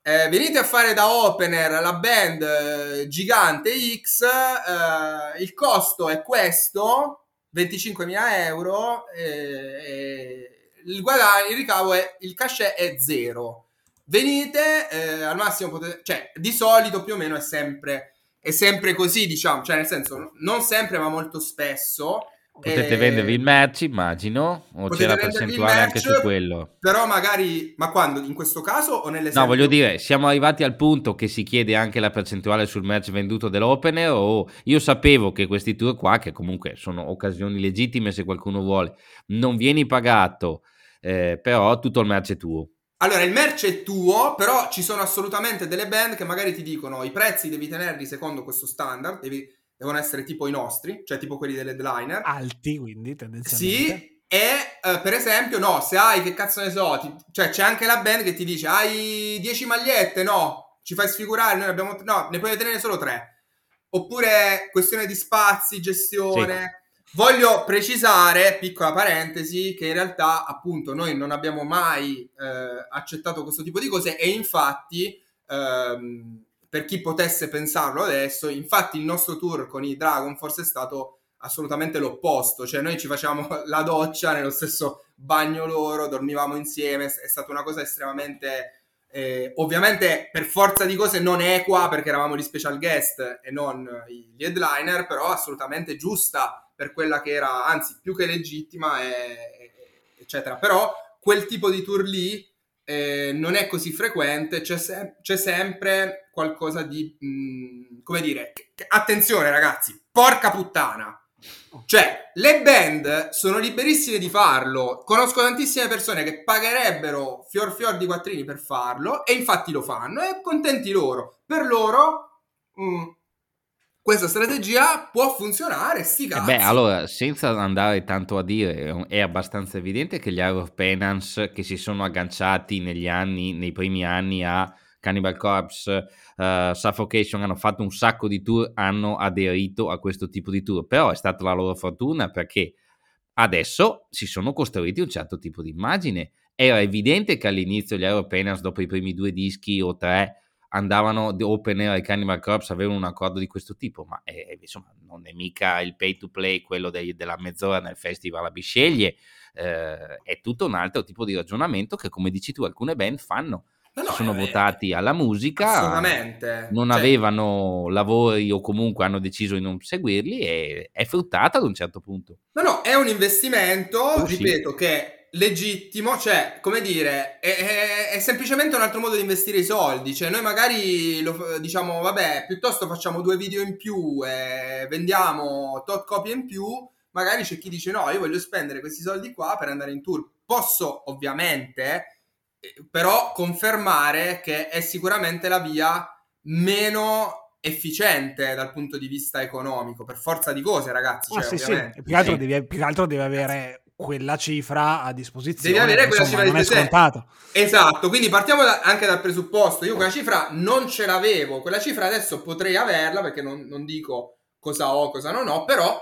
[SPEAKER 3] eh, venite a fare da opener la band eh, gigante X, eh, il costo è questo, 25.000 euro, eh, il guadagno, il ricavo è, il cachet è zero. Venite, eh, al massimo potete, cioè di solito più o meno è sempre, è sempre così, diciamo, cioè nel senso non sempre ma molto spesso.
[SPEAKER 1] Potete
[SPEAKER 3] eh,
[SPEAKER 1] vendervi il merch, immagino, o c'è la percentuale anche
[SPEAKER 3] merch,
[SPEAKER 1] su quello?
[SPEAKER 3] Però magari, ma quando? In questo caso o nell'esempio?
[SPEAKER 1] No, voglio dire, siamo arrivati al punto che si chiede anche la percentuale sul merch venduto dell'opener o io sapevo che questi tour qua, che comunque sono occasioni legittime se qualcuno vuole, non vieni pagato, eh, però tutto il merch è tuo.
[SPEAKER 3] Allora, il merch è tuo, però ci sono assolutamente delle band che magari ti dicono i prezzi devi tenerli secondo questo standard, devi- devono essere tipo i nostri, cioè tipo quelli dell'headliner.
[SPEAKER 2] alti, quindi tendenzialmente.
[SPEAKER 3] Sì, e eh, per esempio, no, se hai, che cazzo ne so, ti- cioè c'è anche la band che ti dice hai 10 magliette, no, ci fai sfigurare, noi abbiamo, no, ne puoi tenere solo 3. Oppure questione di spazi, gestione. Voglio precisare, piccola parentesi, che in realtà appunto noi non abbiamo mai eh, accettato questo tipo di cose e infatti, ehm, per chi potesse pensarlo adesso, infatti il nostro tour con i Dragon Force è stato assolutamente l'opposto, cioè noi ci facciamo la doccia nello stesso bagno loro, dormivamo insieme, è stata una cosa estremamente... eh, ovviamente per forza di cose non equa perché eravamo gli special guest e non gli headliner, però assolutamente giusta per quella che era, anzi più che legittima, e, eccetera. Però quel tipo di tour lì eh, non è così frequente, c'è, se- c'è sempre qualcosa di, mh, mm, come dire, attenzione ragazzi, porca puttana. Cioè, le band sono liberissime di farlo. Conosco tantissime persone che pagherebbero fior fior di quattrini per farlo e infatti lo fanno e contenti loro. Per loro mh, mm, questa strategia può funzionare, sti cazzi.
[SPEAKER 1] Eh beh, allora, senza andare tanto a dire, è abbastanza evidente che gli Arrow Penance che si sono agganciati negli anni, nei primi anni a Cannibal Corpse, uh, Suffocation hanno fatto un sacco di tour, hanno aderito a questo tipo di tour, però è stata la loro fortuna perché adesso si sono costruiti un certo tipo di immagine. Era evidente che all'inizio gli Arrow Penance, dopo i primi due dischi o tre, andavano Open Air e Cannibal Corpse avevano un accordo di questo tipo, ma è, insomma non è mica il pay to play quello dei, della mezz'ora nel festival a Bisceglie, eh, è tutto un altro tipo di ragionamento che come dici tu alcune band fanno. No, no, sono eh, votati alla musica,
[SPEAKER 3] assolutamente.
[SPEAKER 1] non cioè, avevano lavori o comunque hanno deciso di non seguirli e è fruttata ad un certo punto.
[SPEAKER 3] No, no, è un investimento, oh, ripeto, sì. che legittimo, cioè, come dire, è, è, è, semplicemente un altro modo di investire i soldi. Cioè, noi magari lo, diciamo, vabbè, piuttosto facciamo due video in più e vendiamo tot copie in più. Magari c'è chi dice: No, io voglio spendere questi soldi qua per andare in tour. Posso, ovviamente, eh, però confermare che è sicuramente la via meno efficiente dal punto di vista economico, per forza di cose, ragazzi.
[SPEAKER 2] Ah,
[SPEAKER 3] cioè,
[SPEAKER 2] sì, sì. Più, che altro devi, più che altro devi avere quella cifra a disposizione.
[SPEAKER 3] Devi avere quella
[SPEAKER 2] insomma,
[SPEAKER 3] cifra
[SPEAKER 2] è scontato.
[SPEAKER 3] Esatto, quindi partiamo da, anche dal presupposto. Io quella cifra non ce l'avevo, quella cifra adesso potrei averla perché non, non dico cosa ho, cosa non ho, però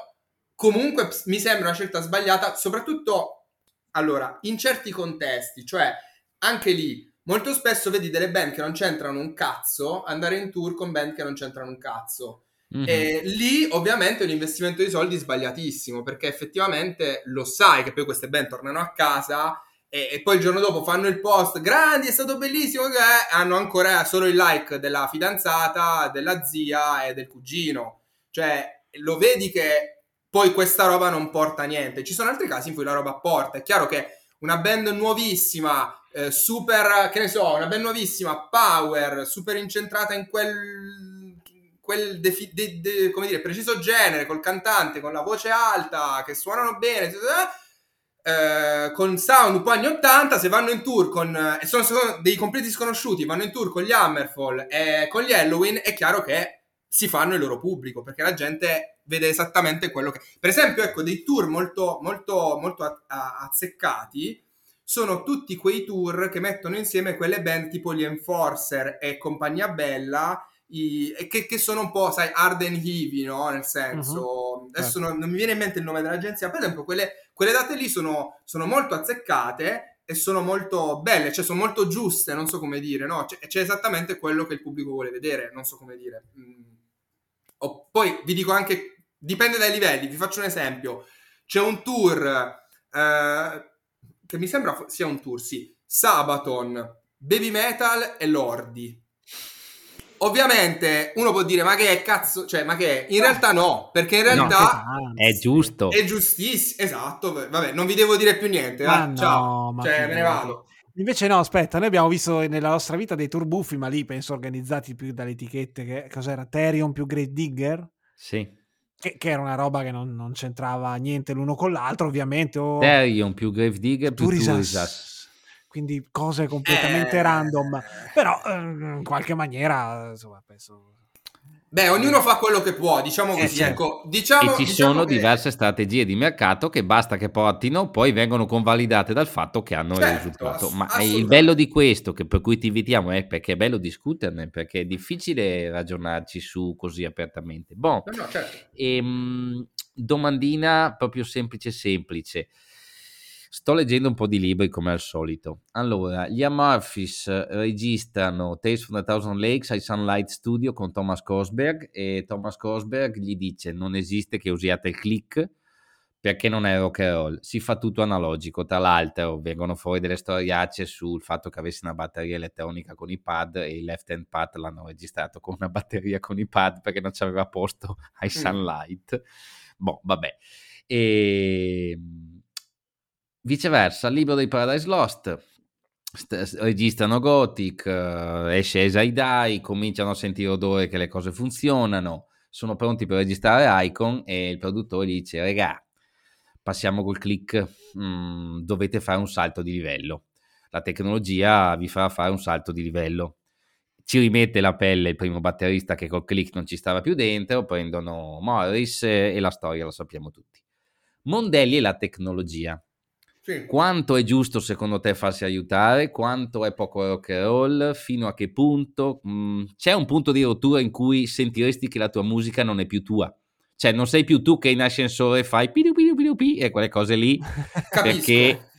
[SPEAKER 3] comunque mi sembra una scelta sbagliata, soprattutto allora, in certi contesti, cioè anche lì molto spesso vedi delle band che non c'entrano un cazzo andare in tour con band che non c'entrano un cazzo. Mm-hmm. E lì ovviamente è un investimento di soldi sbagliatissimo perché effettivamente lo sai che poi queste band tornano a casa e, e poi il giorno dopo fanno il post grandi è stato bellissimo che hanno ancora solo il like della fidanzata della zia e del cugino. Cioè lo vedi che poi questa roba non porta a niente. Ci sono altri casi in cui la roba porta. È chiaro che una band nuovissima eh, super che ne so una band nuovissima power super incentrata in quel quel defi- de- de- come dire, preciso genere, col cantante, con la voce alta, che suonano bene, eh, con sound un po' anni 80, se vanno in tour con, e sono, sono dei completi sconosciuti, vanno in tour con gli Hammerfall e con gli Halloween, è chiaro che si fanno il loro pubblico, perché la gente vede esattamente quello che... Per esempio, ecco, dei tour molto, molto, molto a- a- azzeccati, sono tutti quei tour che mettono insieme quelle band tipo gli Enforcer e Compagnia Bella i, che, che, sono un po', sai, Arden Heavy, no? Nel senso, uh-huh. adesso certo. non, non, mi viene in mente il nome dell'agenzia, per esempio, quelle, quelle date lì sono, sono, molto azzeccate e sono molto belle, cioè sono molto giuste, non so come dire, no? C'è, c'è esattamente quello che il pubblico vuole vedere, non so come dire. Mm. Oh, poi vi dico anche, dipende dai livelli, vi faccio un esempio. C'è un tour eh, che mi sembra sia un tour, sì, Sabaton, Baby Metal e Lordi Ovviamente uno può dire ma che è cazzo, cioè ma che è? In realtà no, perché in realtà
[SPEAKER 1] no, è giusto.
[SPEAKER 3] È giustissimo, esatto, vabbè, non vi devo dire più niente, ma no, ciao, cioè me ne vado.
[SPEAKER 2] Invece no, aspetta, noi abbiamo visto nella nostra vita dei tour buffi, ma lì penso organizzati più dalle etichette, che cos'era? Therion più Great Digger?
[SPEAKER 1] Sì.
[SPEAKER 2] Che, che, era una roba che non, non, c'entrava niente l'uno con l'altro, ovviamente. O...
[SPEAKER 1] Therion più Grave Digger più Turisas. Turisas
[SPEAKER 2] quindi cose completamente eh... random, però ehm, in qualche maniera, insomma, penso...
[SPEAKER 3] Beh, ognuno fa quello che può, diciamo eh, così. Eh, ecco, diciamo,
[SPEAKER 1] e ci
[SPEAKER 3] diciamo
[SPEAKER 1] sono
[SPEAKER 3] che...
[SPEAKER 1] diverse strategie di mercato che basta che portino, poi vengono convalidate dal fatto che hanno certo, il risultato. Ma il bello di questo, che per cui ti invitiamo, è perché è bello discuterne, perché è difficile ragionarci su così apertamente. Bon,
[SPEAKER 3] no, no, certo.
[SPEAKER 1] ehm, domandina proprio semplice semplice. Sto leggendo un po' di libri come al solito. Allora, gli Amorphis registrano Tales from the Thousand Lakes ai Sunlight Studio con Thomas Cosberg e Thomas Cosberg gli dice non esiste che usiate il click perché non è rock and roll, si fa tutto analogico. Tra l'altro vengono fuori delle storiacce sul fatto che avessi una batteria elettronica con i pad e il left hand pad l'hanno registrato con una batteria con i pad perché non ci aveva posto ai mm. Sunlight. Mm. Boh, vabbè. E ehm, Viceversa, il libro dei Paradise Lost st- registrano Gothic, eh, esce Esaidai, cominciano a sentire odore che le cose funzionano, sono pronti per registrare Icon e il produttore dice, regà, passiamo col click, mm, dovete fare un salto di livello. La tecnologia vi farà fare un salto di livello. Ci rimette la pelle il primo batterista che col click non ci stava più dentro, prendono Morris e la storia la sappiamo tutti. Mondelli e la tecnologia. Sì. Quanto è giusto secondo te farsi aiutare? Quanto è poco rock and roll? Fino a che punto? Mm, c'è un punto di rottura in cui sentiresti che la tua musica non è più tua? Cioè, non sei più tu che in ascensore fai pidu pidu pidu pi e quelle cose lì. perché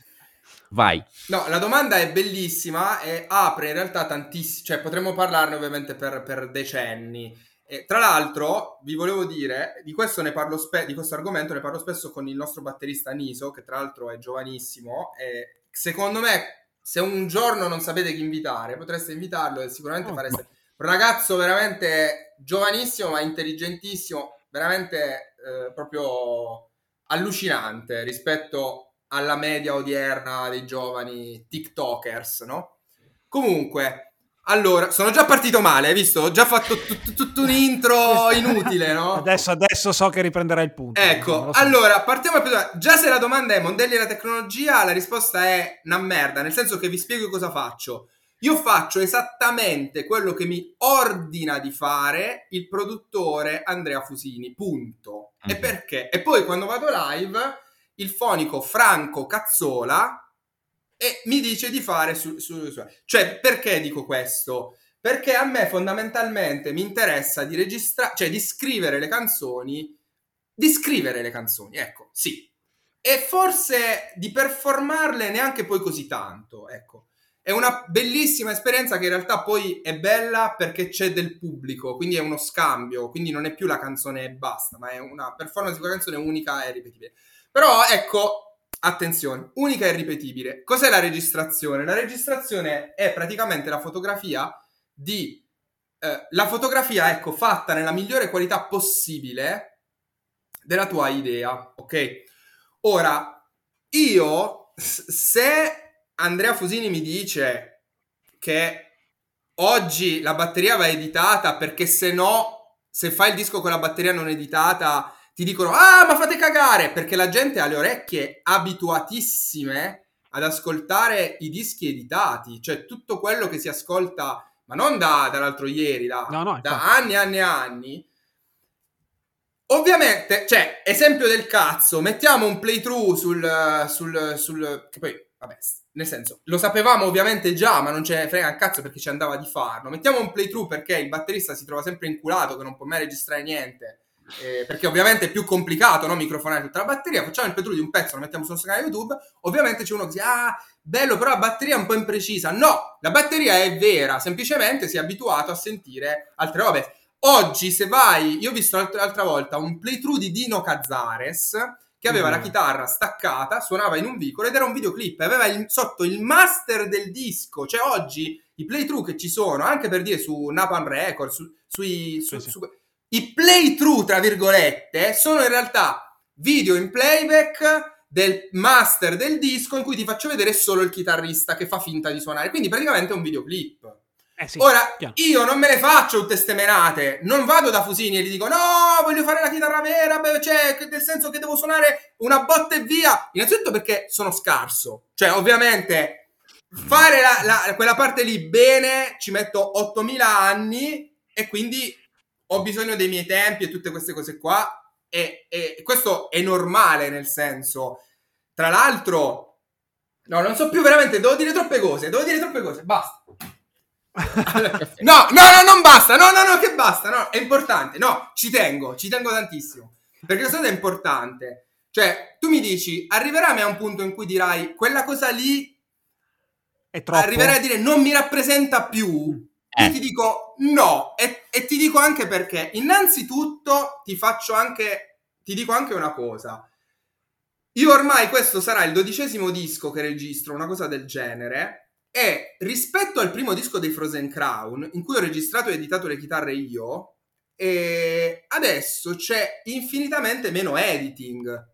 [SPEAKER 1] vai.
[SPEAKER 3] No, la domanda è bellissima e apre in realtà tantissimi, cioè potremmo parlarne ovviamente per, per decenni. E, tra l'altro, vi volevo dire, di questo, ne parlo spe- di questo argomento ne parlo spesso con il nostro batterista Niso, che tra l'altro è giovanissimo, e secondo me, se un giorno non sapete chi invitare, potreste invitarlo e sicuramente oh, fareste... Un ragazzo veramente giovanissimo ma intelligentissimo, veramente eh, proprio allucinante rispetto alla media odierna dei giovani TikTokers, no? Comunque, allora, sono già partito male, hai visto? Ho già fatto tutto un intro inutile, no?
[SPEAKER 2] Adesso, adesso so che riprenderai il punto.
[SPEAKER 3] Ecco, allora, partiamo più da... Già se la domanda è modelli della tecnologia, la risposta è una merda, nel senso che vi spiego cosa faccio. Io faccio esattamente quello che mi ordina di fare il produttore Andrea Fusini, punto. E mhm. perché? E poi quando vado live, il fonico Franco Cazzola e mi dice di fare su, su, su. Cioè, perché dico questo? Perché a me fondamentalmente mi interessa di registrare, cioè di scrivere le canzoni, di scrivere le canzoni, ecco, sì. E forse di performarle neanche poi così tanto, ecco. È una bellissima esperienza che in realtà poi è bella perché c'è del pubblico, quindi è uno scambio, quindi non è più la canzone e basta, ma è una performance di una canzone unica e ripetibile. Però ecco, attenzione, unica e ripetibile. Cos'è la registrazione? La registrazione è praticamente la fotografia di... Eh, la fotografia, ecco, fatta nella migliore qualità possibile della tua idea, ok? Ora, io, se Andrea Fusini mi dice che oggi la batteria va editata perché se no, se fai il disco con la batteria non editata, ti dicono ah ma fate cagare perché la gente ha le orecchie abituatissime ad ascoltare i dischi editati, cioè tutto quello che si ascolta, ma non da, dall'altro ieri, da, no, no, da anni e anni e anni. Ovviamente, cioè, esempio del cazzo, mettiamo un playthrough sul, sul, sul che poi, vabbè, nel senso, lo sapevamo ovviamente già, ma non ce ne frega un cazzo perché ci andava di farlo. Mettiamo un playthrough perché il batterista si trova sempre inculato, che non può mai registrare niente. Eh, perché ovviamente è più complicato no? microfonare tutta la batteria. Facciamo il playthrough di un pezzo, lo mettiamo sul nostro canale YouTube. Ovviamente c'è uno che dice: Ah, bello, però la batteria è un po' imprecisa. No, la batteria è vera, semplicemente si è abituato a sentire altre robe. Oggi, se vai, io ho visto l'altra volta un playthrough di Dino Cazares che aveva mm. la chitarra staccata, suonava in un vicolo ed era un videoclip, aveva il, sotto il master del disco, cioè oggi i playthrough che ci sono, anche per dire su Napalm Records, su, sui, su, sì, sì. Su, i playthrough, tra virgolette, sono in realtà video in playback del master del disco in cui ti faccio vedere solo il chitarrista che fa finta di suonare, quindi praticamente è un videoclip. Eh sì, Ora, chiaro. io non me ne faccio tutte ste menate, non vado da Fusini e gli dico no, voglio fare la chitarra vera, beh, cioè, nel senso che devo suonare una botta e via. Innanzitutto perché sono scarso, cioè ovviamente fare la, la, quella parte lì bene ci metto 8000 anni e quindi ho bisogno dei miei tempi e tutte queste cose qua e, e questo è normale nel senso, tra l'altro, no, non so più veramente, devo dire troppe cose, devo dire troppe cose, basta no, no, no, non basta. No, no, no, che basta. No, è importante. No, ci tengo, ci tengo tantissimo. Perché questa cosa è importante. Cioè, tu mi dici, arriverai a un punto in cui dirai, quella cosa lì è troppo. Arriverai a dire, non mi rappresenta più. Eh. Io ti dico no. E, e ti dico anche perché. Innanzitutto, ti faccio anche, ti dico anche una cosa. Io ormai questo sarà il dodicesimo disco che registro, una cosa del genere e rispetto al primo disco dei Frozen Crown, in cui ho registrato e editato le chitarre io, adesso c'è infinitamente meno editing.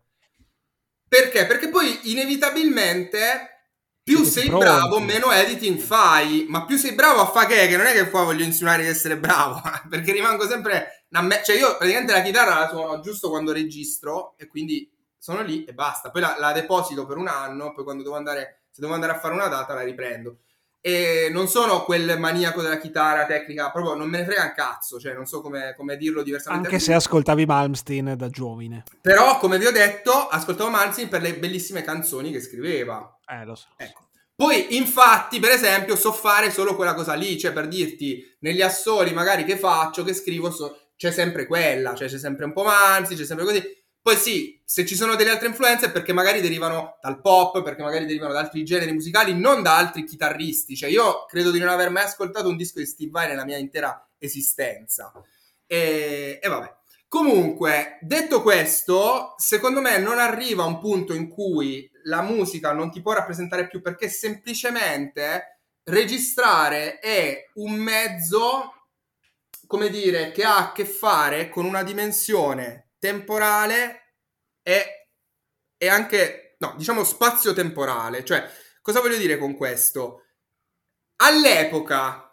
[SPEAKER 3] Perché? Perché poi inevitabilmente più sei pronti. bravo, meno editing fai. Ma più sei bravo a fare che, che non è che qua voglio insinuare di essere bravo, perché rimango sempre... Me- cioè io praticamente la chitarra la suono giusto quando registro e quindi sono lì e basta. Poi la, la deposito per un anno, poi quando devo andare, se devo andare a fare una data la riprendo e non sono quel maniaco della chitarra tecnica, proprio non me ne frega un cazzo, cioè non so come, come dirlo diversamente.
[SPEAKER 2] Anche se ascoltavi Malmsteen da giovine.
[SPEAKER 3] Però, come vi ho detto, ascoltavo Malmsteen per le bellissime canzoni che scriveva.
[SPEAKER 2] Eh, lo so.
[SPEAKER 3] Ecco. Poi, infatti, per esempio, so fare solo quella cosa lì, cioè per dirti, negli assoli magari che faccio, che scrivo, so, c'è sempre quella, cioè c'è sempre un po' Manzi, c'è sempre così poi sì, se ci sono delle altre influenze è perché magari derivano dal pop, perché magari derivano da altri generi musicali, non da altri chitarristi. Cioè io credo di non aver mai ascoltato un disco di Steve Vai nella mia intera esistenza. E, e vabbè. Comunque, detto questo, secondo me non arriva un punto in cui la musica non ti può rappresentare più perché semplicemente registrare è un mezzo, come dire, che ha a che fare con una dimensione temporale e, e anche, no, diciamo spazio-temporale. Cioè, cosa voglio dire con questo? All'epoca,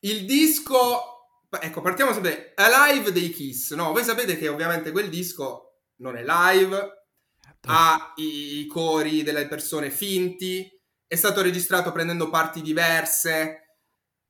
[SPEAKER 3] il disco... Ecco, partiamo sempre. Alive dei Kiss, no? Voi sapete che ovviamente quel disco non è live, certo. ha i, i cori delle persone finti, è stato registrato prendendo parti diverse,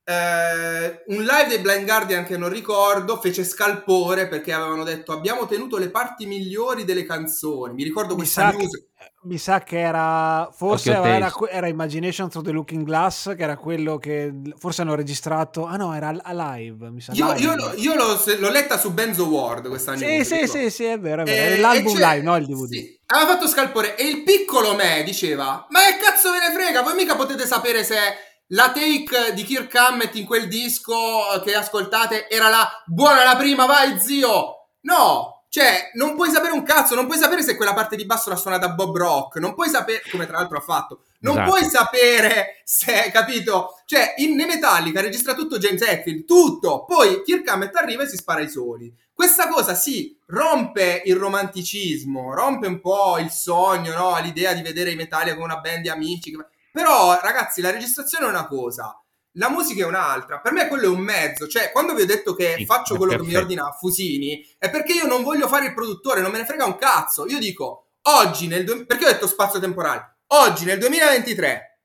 [SPEAKER 3] eh, un live dei Blind Guardian che non ricordo fece scalpore perché avevano detto abbiamo tenuto le parti migliori delle canzoni. Mi ricordo mi questa news.
[SPEAKER 2] Che, mi sa che era forse era, era, Imagination Through the Looking Glass, che era quello che forse hanno registrato. Ah no, era a live. Mi sa,
[SPEAKER 3] io,
[SPEAKER 2] live.
[SPEAKER 3] io, l'ho, io l'ho, l'ho, letta su Benzo World questa news.
[SPEAKER 2] Sì, sì, sì, sì, è vero. È vero. Eh, l'album live, no il DVD. Sì.
[SPEAKER 3] Aveva fatto scalpore e il piccolo me diceva: Ma che cazzo ve ne frega? Voi mica potete sapere se la take di Kirk Hammett in quel disco che ascoltate era la buona la prima, vai zio! No! Cioè, non puoi sapere un cazzo, non puoi sapere se quella parte di basso l'ha suonata Bob Rock, non puoi sapere, come tra l'altro ha fatto, non esatto. puoi sapere se, capito? Cioè, in, nei Metallica registra tutto James Hetfield, tutto, poi Kirk Hammett arriva e si spara i soli. Questa cosa sì, rompe il romanticismo, rompe un po' il sogno, no? L'idea di vedere i Metallica come una band di amici. Che però, ragazzi, la registrazione è una cosa, la musica è un'altra. Per me quello è un mezzo. Cioè, quando vi ho detto che sì, faccio quello perfetto. che mi ordina Fusini, è perché io non voglio fare il produttore, non me ne frega un cazzo. Io dico, oggi nel... Du- perché ho detto spazio temporale? Oggi, nel 2023,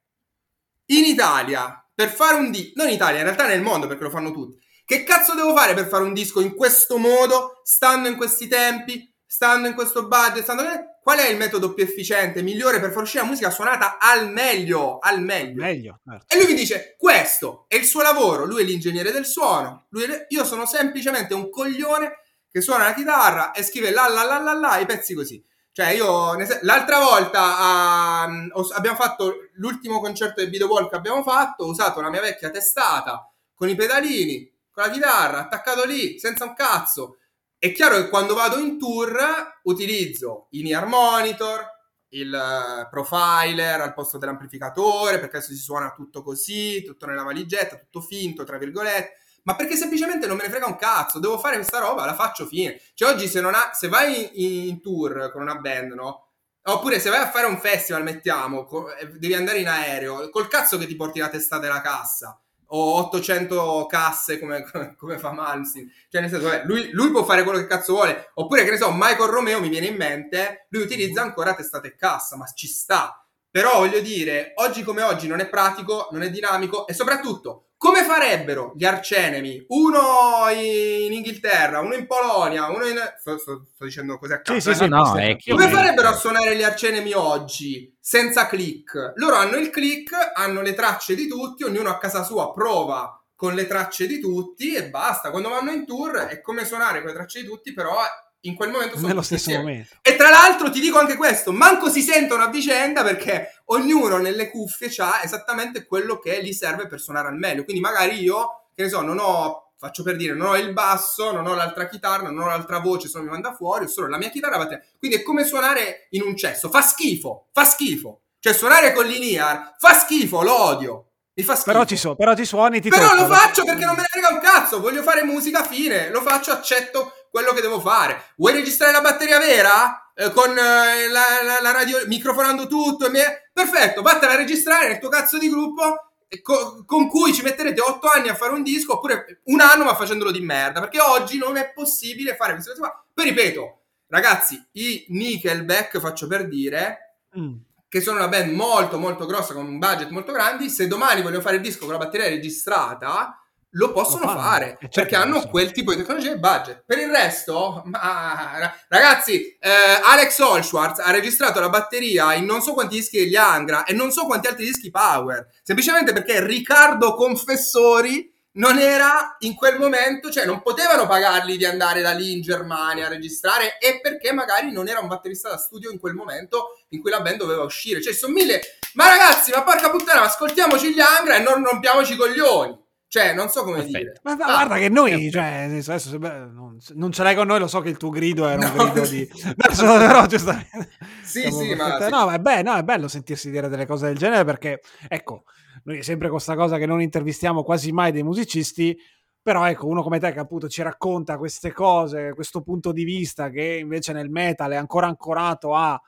[SPEAKER 3] in Italia, per fare un disco... Non in Italia, in realtà nel mondo, perché lo fanno tutti. Che cazzo devo fare per fare un disco in questo modo, stando in questi tempi, stando in questo budget, stando... Qual è il metodo più efficiente, migliore per far uscire la musica suonata al meglio? Al meglio.
[SPEAKER 2] meglio certo.
[SPEAKER 3] E lui mi dice: Questo è il suo lavoro. Lui è l'ingegnere del suono. È... io sono semplicemente un coglione che suona la chitarra e scrive la la la la la i pezzi così. Cioè, io l'altra volta uh, abbiamo fatto l'ultimo concerto del Video Wall che abbiamo fatto. Ho usato la mia vecchia testata con i pedalini, con la chitarra, attaccato lì, senza un cazzo è chiaro che quando vado in tour utilizzo in ear monitor, il eh, profiler al posto dell'amplificatore, perché adesso si suona tutto così, tutto nella valigetta, tutto finto, tra virgolette, ma perché semplicemente non me ne frega un cazzo, devo fare questa roba, la faccio fine. Cioè oggi se, non ha, se vai in, in tour con una band, no? Oppure se vai a fare un festival, mettiamo, eh, devi andare in aereo, col cazzo che ti porti la testa della cassa o 800 casse come, come, come fa Malmsteen. Cioè, nel senso, lui, lui, può fare quello che cazzo vuole. Oppure, che ne so, Michael Romeo mi viene in mente, lui utilizza mhm. ancora testate e cassa, ma ci sta. Però voglio dire, oggi come oggi non è pratico, non è dinamico e soprattutto come farebbero gli arcenemi? Uno in Inghilterra, uno in Polonia, uno in... Sto, sto, sto dicendo così a caso. Sì, sì,
[SPEAKER 1] sì, no, è
[SPEAKER 3] come farebbero a suonare gli arcenemi oggi senza click? Loro hanno il click, hanno le tracce di tutti, ognuno a casa sua prova con le tracce di tutti e basta. Quando vanno in tour è come suonare con le tracce di tutti, però in quel momento
[SPEAKER 2] sono nello stesso insieme. momento.
[SPEAKER 3] E tra l'altro ti dico anche questo, manco si sentono a vicenda perché ognuno nelle cuffie ha esattamente quello che gli serve per suonare al meglio. Quindi magari io, che ne so, non ho faccio per dire, non ho il basso, non ho l'altra chitarra, non ho l'altra voce, se non mi manda fuori, ho solo la mia chitarra batte. Quindi è come suonare in un cesso, fa schifo, fa schifo. Cioè suonare con l'Iniar fa schifo, lo odio. Mi fa schifo.
[SPEAKER 2] Però ci, so, però ci suoni, ti
[SPEAKER 3] Però lo faccio perché non me ne frega un cazzo, voglio fare musica fine, lo faccio, accetto quello che devo fare. Vuoi registrare la batteria vera? Eh, con eh, la, la, la, radio, microfonando tutto? Me... Perfetto, vattene a registrare nel tuo cazzo di gruppo co- con cui ci metterete otto anni a fare un disco oppure un anno ma facendolo di merda. Perché oggi non è possibile fare queste cose qua. Poi ripeto, ragazzi, i Nickelback, faccio per dire... Mm che sono una band molto molto grossa con un budget molto grande, se domani vogliono fare il disco con la batteria registrata, lo possono lo fare certo perché hanno so. quel tipo di tecnologia e budget. Per il resto, ma, ragazzi, eh, Alex Olschwartz ha registrato la batteria in non so quanti dischi degli Angra e non so quanti altri dischi Power, semplicemente perché Riccardo Confessori non era in quel momento, cioè non potevano pagargli di andare da lì in Germania a registrare e perché magari non era un batterista da studio in quel momento in cui la band doveva uscire. Cioè, sono mille. Ma ragazzi, ma porca puttana, ascoltiamoci gli Angra e non rompiamo i coglioni. Cioè, non so come Perfetto. dire.
[SPEAKER 2] Ma, ma ah, guarda che noi, cioè, adesso, beh, non, non, ce l'hai con noi, lo so che il tuo grido era un no. grido di... Verso, però, giustamente...
[SPEAKER 3] Sì, sì, ma... Sì.
[SPEAKER 2] No, è, be- no, è bello sentirsi dire delle cose del genere perché, ecco, noi sempre questa cosa che non intervistiamo quasi mai dei musicisti, però ecco, uno come te che appunto ci racconta queste cose, questo punto di vista che invece nel metal è ancora ancorato a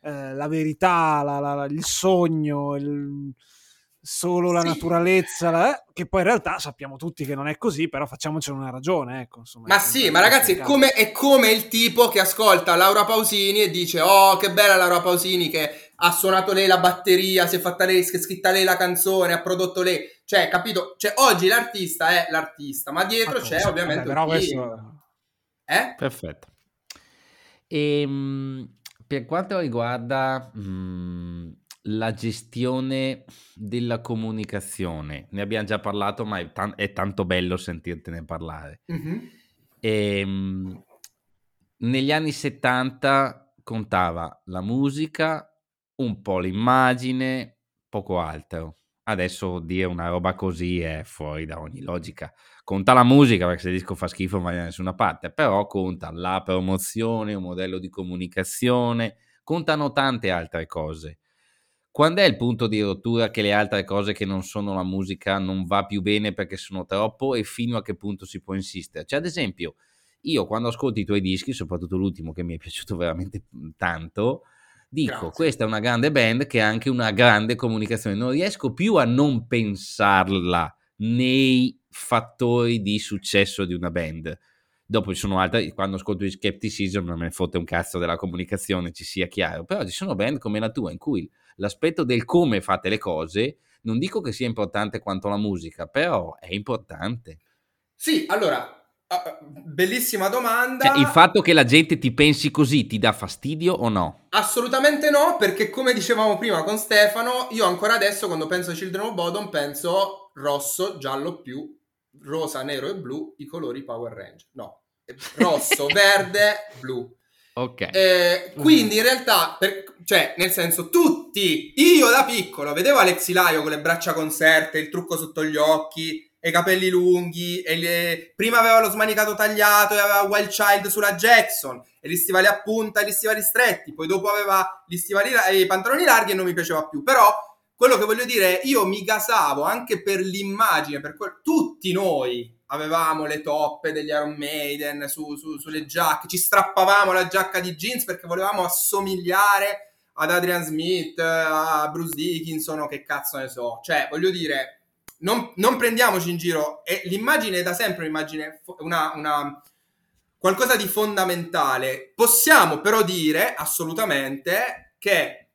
[SPEAKER 2] eh, la verità, la, la, il sogno, il, solo la sì. naturalezza, la, che poi in realtà sappiamo tutti che non è così, però facciamocene una ragione. Ecco, insomma,
[SPEAKER 3] ma sì, ma ragazzi, è come, è come, il tipo che ascolta Laura Pausini e dice: Oh, che bella Laura Pausini che ha suonato lei la batteria, si è fatta lei, si è scritta lei la canzone, ha prodotto lei. Cioè, capito? Cioè, oggi l'artista è l'artista, ma dietro ma c'è ovviamente.
[SPEAKER 2] Vabbè, però questo...
[SPEAKER 3] Eh?
[SPEAKER 1] Perfetto. E, ehm, per quanto riguarda mh, mm, la gestione della comunicazione, ne abbiamo già parlato, ma è, t- è tanto bello sentirtene parlare. Mm-hmm. E, mh, negli anni 70 contava la musica, un po' l'immagine, poco altro. Adesso dire una roba così è fuori da ogni logica. Conta la musica perché se il disco fa schifo non va da nessuna parte, però conta la promozione, un modello di comunicazione, contano tante altre cose. Quando è il punto di rottura che le altre cose che non sono la musica non va più bene perché sono troppo e fino a che punto si può insistere? Cioè, ad esempio, io quando ascolto i tuoi dischi, soprattutto l'ultimo che mi è piaciuto veramente tanto, Dico, Grazie. questa è una grande band che ha anche una grande comunicazione. Non riesco più a non pensarla nei fattori di successo di una band. Dopo ci sono altre, quando ascolto i Skepticism non me ne fotte un cazzo della comunicazione, ci sia chiaro, però ci sono band come la tua in cui l'aspetto del come fate le cose, non dico che sia importante quanto la musica, però è importante.
[SPEAKER 3] Sì, allora, Ah, bellissima domanda.
[SPEAKER 1] Cioè, il fatto che la gente ti pensi così ti dà fastidio o no?
[SPEAKER 3] Assolutamente no, perché come dicevamo prima con Stefano, io ancora adesso quando penso a Children of Bodom penso rosso, giallo più, rosa, nero e blu, i colori Power Ranger. No, rosso, verde, blu.
[SPEAKER 1] Ok.
[SPEAKER 3] Eh, quindi in realtà, per, cioè, nel senso, tutti, io da piccolo vedevo Alexi Laio con le braccia conserte, il trucco sotto gli occhi, e i capelli lunghi, e le... prima aveva lo smanicato tagliato e aveva Wild Child sulla Jackson, e gli stivali a punta e gli stivali stretti, poi dopo aveva gli stivali e i pantaloni larghi e non mi piaceva più, però quello che voglio dire è io mi gasavo anche per l'immagine, per quel... tutti noi avevamo le toppe degli Iron Maiden su, su, sulle giacche, ci strappavamo la giacca di jeans perché volevamo assomigliare ad Adrian Smith, a Bruce Dickinson o che cazzo ne so, cioè voglio dire non, non, prendiamoci in giro. E l'immagine è da sempre un'immagine, una, una, qualcosa di fondamentale. Possiamo però dire assolutamente che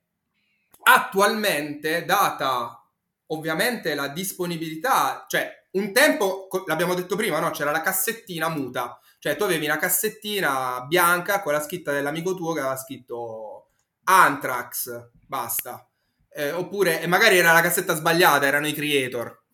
[SPEAKER 3] attualmente, data ovviamente la disponibilità, cioè un tempo, l'abbiamo detto prima, no? c'era la cassettina muta. Cioè tu avevi una cassettina bianca con la scritta dell'amico tuo che aveva scritto Anthrax, basta. Eh, oppure, magari era la cassetta sbagliata, erano i creator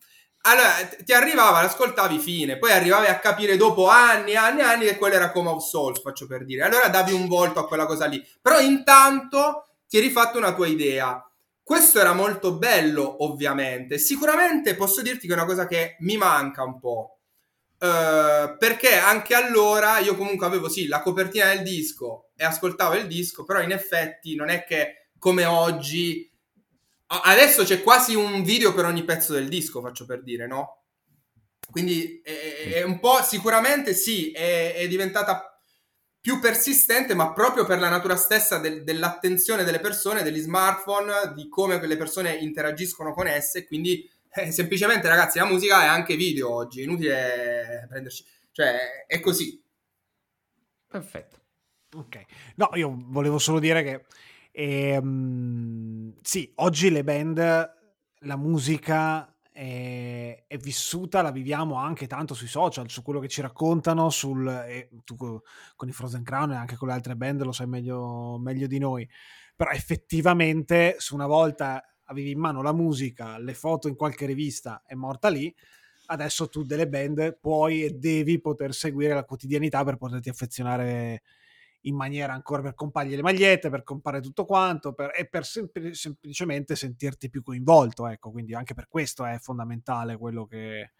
[SPEAKER 3] allora ti arrivava, l'ascoltavi fine, poi arrivavi a capire dopo anni e anni e anni che quello era Coma of Souls, faccio per dire. Allora davi un volto a quella cosa lì. Però intanto ti eri fatto una tua idea. Questo era molto bello, ovviamente. Sicuramente posso dirti che è una cosa che mi manca un po'. Uh, perché anche allora io comunque avevo sì la copertina del disco e ascoltavo il disco, però in effetti non è che come oggi Adesso c'è quasi un video per ogni pezzo del disco, faccio per dire, no? quindi è, è, un po' sicuramente sì, è, è, diventata più persistente, ma proprio per la natura stessa del, dell'attenzione delle persone, degli smartphone, di come quelle persone interagiscono con esse. Quindi eh, semplicemente, ragazzi, la musica è anche video oggi, è inutile prenderci, cioè è così.
[SPEAKER 1] Perfetto.
[SPEAKER 2] Ok, no, io volevo solo dire che ehm, sì, oggi le band, la musica è, è, vissuta, la viviamo anche tanto sui social, su quello che ci raccontano, sul, e tu con i Frozen Crown e anche con le altre band lo sai meglio, meglio di noi, però effettivamente se una volta avevi in mano la musica, le foto in qualche rivista è morta lì, adesso tu delle band puoi e devi poter seguire la quotidianità per poterti affezionare in maniera ancora per compargli le magliette, per comprare tutto quanto per, e per sempl- semplicemente sentirti più coinvolto. Ecco, quindi anche per questo è fondamentale quello che,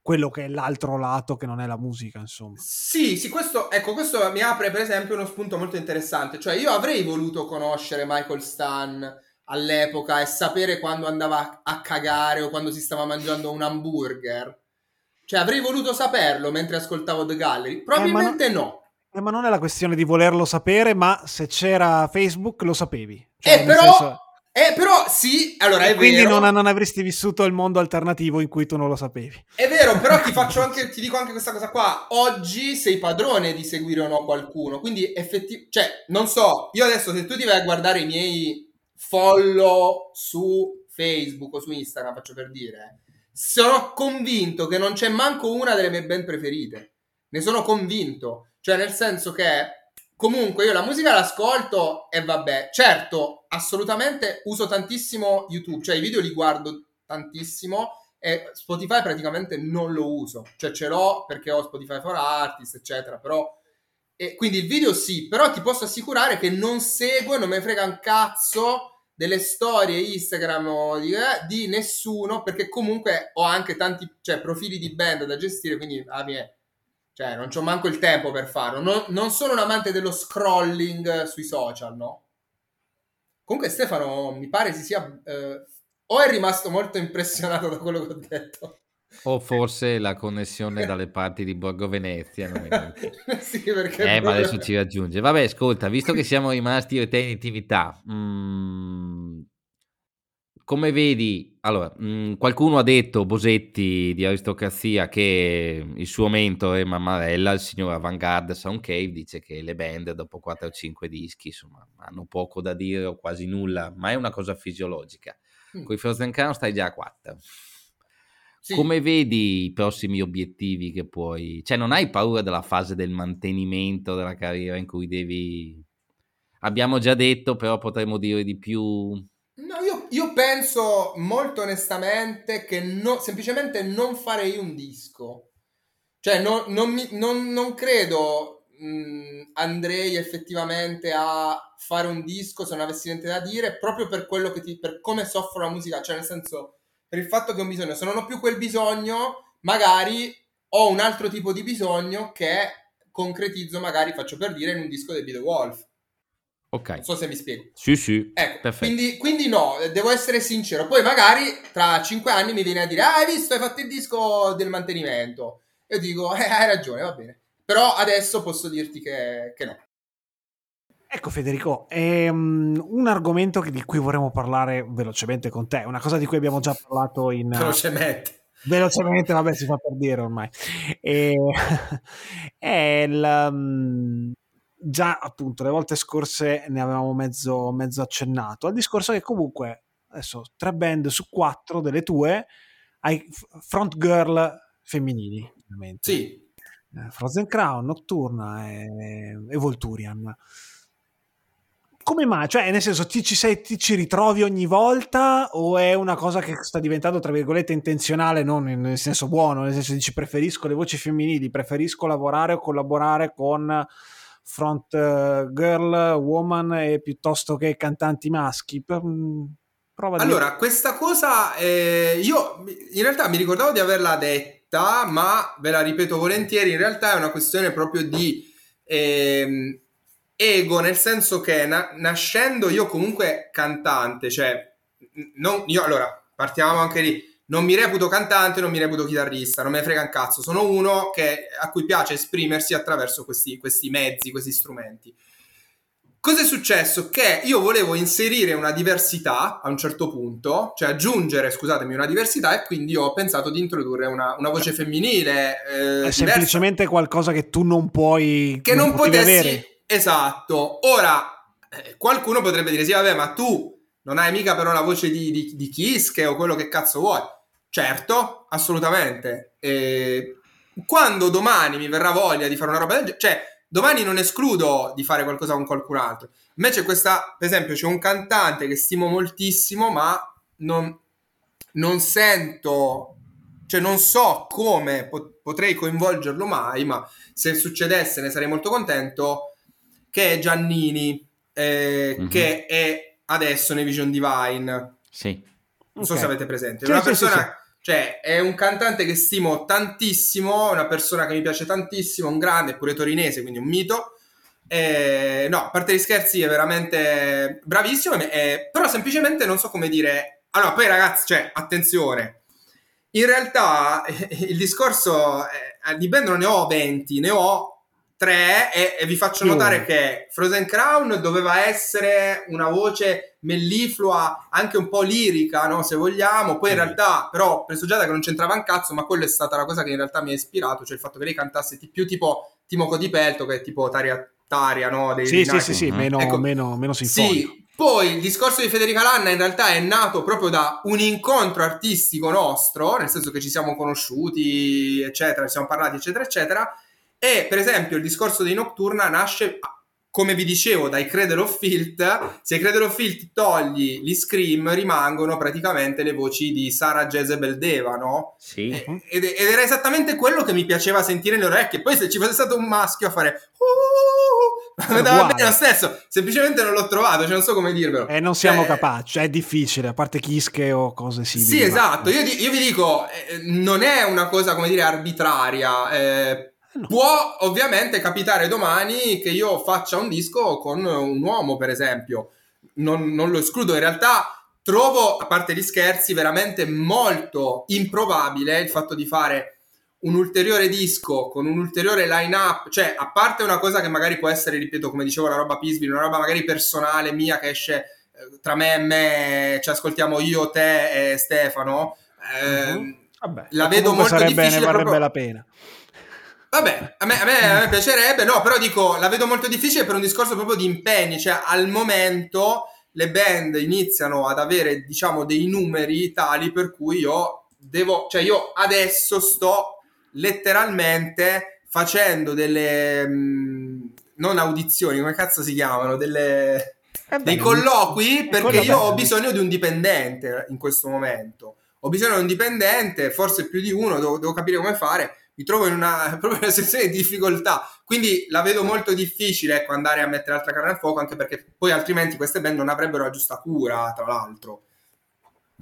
[SPEAKER 2] quello che è l'altro lato che non è la musica, insomma.
[SPEAKER 3] Sì, sì, questo, ecco, questo mi apre per esempio uno spunto molto interessante. Cioè, io avrei voluto conoscere Michael Stan all'epoca e sapere quando andava a cagare o quando si stava mangiando un hamburger. Cioè, avrei voluto saperlo mentre ascoltavo The Gallery. Probabilmente eh, no.
[SPEAKER 2] Eh, ma non è la questione di volerlo sapere, ma se c'era Facebook lo sapevi.
[SPEAKER 3] Cioè, eh, però, senso... eh, però sì, allora è
[SPEAKER 2] quindi
[SPEAKER 3] vero.
[SPEAKER 2] Quindi non, non, avresti vissuto il mondo alternativo in cui tu non lo sapevi.
[SPEAKER 3] È vero, però ti, faccio anche, ti dico anche questa cosa qua. Oggi sei padrone di seguire o no qualcuno, quindi effettivamente... Cioè, non so, io adesso se tu ti vai a guardare i miei follow su Facebook o su Instagram, faccio per dire, sono convinto che non c'è manco una delle mie band preferite. Ne sono convinto. Cioè, nel senso che comunque io la musica l'ascolto e vabbè, certo, assolutamente uso tantissimo YouTube, cioè i video li guardo tantissimo e Spotify praticamente non lo uso, cioè ce l'ho perché ho Spotify for Artists, eccetera, però e quindi il video sì, però ti posso assicurare che non seguo e non me frega un cazzo delle storie Instagram di, eh, di, nessuno perché comunque ho anche tanti cioè, profili di band da gestire, quindi ah, mi è cioè, non c'ho manco il tempo per farlo. Non, non sono un amante dello scrolling sui social, no? Comunque Stefano mi pare si sia... Eh, o è rimasto molto impressionato da quello che ho detto.
[SPEAKER 1] O forse la connessione dalle parti di Borgo Venezia.
[SPEAKER 3] sì,
[SPEAKER 1] eh, ma adesso ci raggiunge. Vabbè, ascolta, visto che siamo rimasti io e te in intimità, mh, mm, come vedi, allora, mh, mm, qualcuno ha detto, Bosetti di Aristocrazia, che il suo mentore Mammarella, il signor Avantgarde Sound Cave, dice che le band dopo 4 o 5 dischi insomma, hanno poco da dire o quasi nulla, ma è una cosa fisiologica. Mm. Con i Frozen Crown stai già a 4. Sì. Come vedi i prossimi obiettivi che puoi... Cioè non hai paura della fase del mantenimento della carriera in cui devi... Abbiamo già detto, però potremmo dire di più
[SPEAKER 3] No, io, io, penso molto onestamente che no, semplicemente non farei un disco. Cioè, no, non, mi, non, non, credo mh, andrei effettivamente a fare un disco se non avessi niente da dire, proprio per quello che ti, per come soffro la musica. Cioè, nel senso, per il fatto che ho un bisogno. Se non ho più quel bisogno, magari ho un altro tipo di bisogno che concretizzo, magari faccio per dire, in un disco dei Wolf.
[SPEAKER 1] Ok.
[SPEAKER 3] Non so se mi spiego.
[SPEAKER 1] Sì, sì.
[SPEAKER 3] Ecco, quindi, quindi, no, devo essere sincero. Poi magari tra cinque anni mi viene a dire, ah, hai visto, hai fatto il disco del mantenimento. E io dico, eh, hai ragione, va bene. Però adesso posso dirti che, che no.
[SPEAKER 2] Ecco Federico, è um, un argomento di cui vorremmo parlare velocemente con te, una cosa di cui abbiamo già parlato in...
[SPEAKER 3] Velocemente.
[SPEAKER 2] Velocemente, vabbè, si fa per dire ormai. E, è il, um, già appunto le volte scorse ne avevamo mezzo, mezzo accennato al discorso che comunque adesso tre band su quattro delle tue hai front girl femminili ovviamente.
[SPEAKER 3] sì
[SPEAKER 2] eh, Frozen Crown, Nocturna e, e Volturian come mai? Cioè, nel senso, ti ci, sei, ti ci, ritrovi ogni volta o è una cosa che sta diventando, tra virgolette, intenzionale, non nel senso buono, nel senso dici preferisco le voci femminili, preferisco lavorare o collaborare con front eh, girl, woman e piuttosto che cantanti maschi. Mm,
[SPEAKER 3] prova allora, dire... questa cosa eh, io in realtà mi ricordavo di averla detta, ma ve la ripeto volentieri, in realtà è una questione proprio di eh, ego, nel senso che na- nascendo io comunque cantante, cioè non, io allora partiamo anche lì non mi reputo cantante, non mi reputo chitarrista, non me ne frega un cazzo, sono uno che, a cui piace esprimersi attraverso questi, questi mezzi, questi strumenti. Cosa è successo? Che io volevo inserire una diversità a un certo punto, cioè aggiungere, scusatemi, una diversità e quindi ho pensato di introdurre una, una voce femminile.
[SPEAKER 2] Eh, è semplicemente qualcosa che tu non puoi...
[SPEAKER 3] Che non, non potessi... Avere. Esatto. Ora, eh, qualcuno potrebbe dire, sì, vabbè, ma tu non hai mica però la voce di, di, di Kiske o quello che cazzo vuoi. Certo, assolutamente. E quando domani mi verrà voglia di fare una roba del genere, cioè domani non escludo di fare qualcosa con qualcun altro. Invece questa, per esempio, c'è un cantante che stimo moltissimo, ma non, non sento, cioè non so come pot- potrei coinvolgerlo mai, ma se succedesse ne sarei molto contento, che è Giannini, eh, mm-hmm. che è adesso nei Vision Divine.
[SPEAKER 1] Sì.
[SPEAKER 3] Non so se avete presente. È una persona... Sì, sì, cioè, è un cantante che stimo tantissimo, una persona che mi piace tantissimo, un grande, pure torinese, quindi un mito. Eh, no, a parte gli scherzi, è veramente bravissimo, eh, però semplicemente non so come dire. Allora, poi ragazzi, cioè, attenzione. In realtà il discorso eh, di band non ne ho 20, ne ho 3 e, e vi faccio notare che Frozen Crown doveva essere una voce melliflua, anche un po' lirica, no? se vogliamo. Poi in realtà, però, ho preso già che non c'entrava un cazzo, ma quella è stata la cosa che in realtà mi ha ispirato, cioè il fatto che lei cantasse più tipo Timo Codipelto, che è tipo Taria, Taria no?
[SPEAKER 2] Dei, sì, sì, sì, sì, meno, ecco, meno, meno sinfonico.
[SPEAKER 3] Sì, poi il discorso di Federica Lanna in realtà è nato proprio da un incontro artistico nostro, nel senso che ci siamo conosciuti, eccetera, ci siamo parlati, eccetera, eccetera. E per esempio il discorso di Nocturna nasce come vi dicevo, dai Cradle of Filth, se Cradle of Filth togli gli scream, rimangono praticamente le voci di Sara Jezebel Deva, no?
[SPEAKER 1] Sì.
[SPEAKER 3] Ed, ed, era esattamente quello che mi piaceva sentire nelle orecchie. Poi se ci fosse stato un maschio a fare... Uh, andava bene lo stesso, semplicemente non l'ho trovato, cioè non so come dirvelo.
[SPEAKER 2] E eh, non siamo cioè, capaci, è difficile, a parte Kiske o cose simili.
[SPEAKER 3] Sì, esatto, io, io, vi dico, eh, non è una cosa, come dire, arbitraria, eh, No. Può ovviamente capitare domani che io faccia un disco con un uomo, per esempio. Non, non, lo escludo. In realtà trovo, a parte gli scherzi, veramente molto improbabile il fatto di fare un ulteriore disco con un ulteriore line-up. Cioè, a parte una cosa che magari può essere, ripeto, come dicevo, la roba Pisville, una roba magari personale mia che esce eh, tra me e me, ci ascoltiamo io, te e Stefano. Eh, uh-huh. Vabbè, la vedo molto
[SPEAKER 2] sarebbe,
[SPEAKER 3] difficile.
[SPEAKER 2] Ne varrebbe
[SPEAKER 3] proprio...
[SPEAKER 2] la pena.
[SPEAKER 3] Vabbè, a me, a, me, a me, piacerebbe, no, però dico, la vedo molto difficile per un discorso proprio di impegni, cioè al momento le band iniziano ad avere, diciamo, dei numeri tali per cui io devo, cioè io adesso sto letteralmente facendo delle, mh, mm, non audizioni, come cazzo si chiamano, delle, eh dei colloqui perché io ho bisogno di un dipendente in questo momento. Ho bisogno di un dipendente, forse più di uno, devo, devo capire come fare mi trovo in una, proprio una situazione di difficoltà. Quindi la vedo molto difficile ecco, andare a mettere altra carne al fuoco, anche perché poi altrimenti queste band non avrebbero la giusta cura, tra l'altro.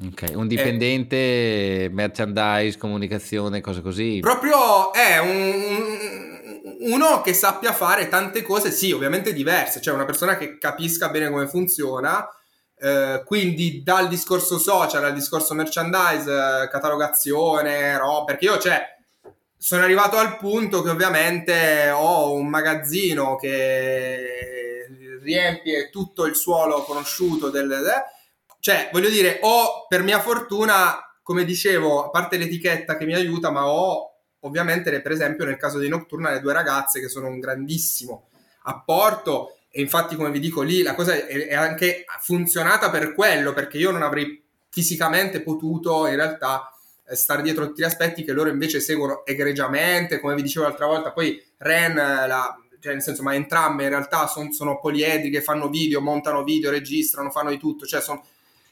[SPEAKER 1] Ok, un dipendente, eh, merchandise, comunicazione, cose così.
[SPEAKER 3] Proprio è un, uno che sappia fare tante cose, sì, ovviamente diverse, cioè una persona che capisca bene come funziona. Eh, quindi dal discorso social al discorso merchandise, eh, catalogazione, roba, perché io, cioè, sono arrivato al punto che ovviamente ho un magazzino che riempie tutto il suolo conosciuto del... Cioè, voglio dire, ho per mia fortuna, come dicevo, a parte l'etichetta che mi aiuta, ma ho ovviamente, per esempio, nel caso di Nocturna, le due ragazze che sono un grandissimo apporto. E infatti, come vi dico lì, la cosa è anche funzionata per quello, perché io non avrei fisicamente potuto in realtà stare dietro tutti gli aspetti che loro invece seguono egregiamente, come vi dicevo l'altra volta, poi Ren, la, cioè nel senso, ma entrambe in realtà son, sono poliedriche, fanno video, montano video, registrano, fanno di tutto, cioè sono...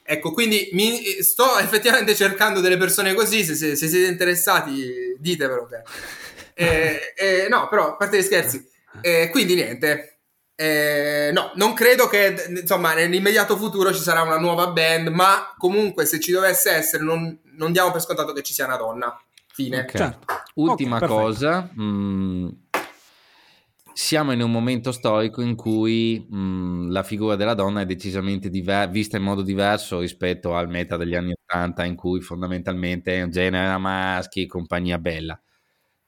[SPEAKER 3] Ecco, quindi mi, sto effettivamente cercando delle persone così, se, se, se siete interessati ditemelo. Eh, eh, no, però, a parte gli scherzi, eh, quindi niente, eh, no, non credo che insomma nell'immediato futuro ci sarà una nuova band, ma comunque se ci dovesse essere non, non diamo per scontato che ci sia una donna. Fine.
[SPEAKER 1] Okay. Certo. Ultima okay, cosa, mh, mm, siamo in un momento storico in cui mh, la figura della donna è decisamente diver- vista in modo diverso rispetto al meta degli anni 80 in cui fondamentalmente è un genere a maschi, compagnia bella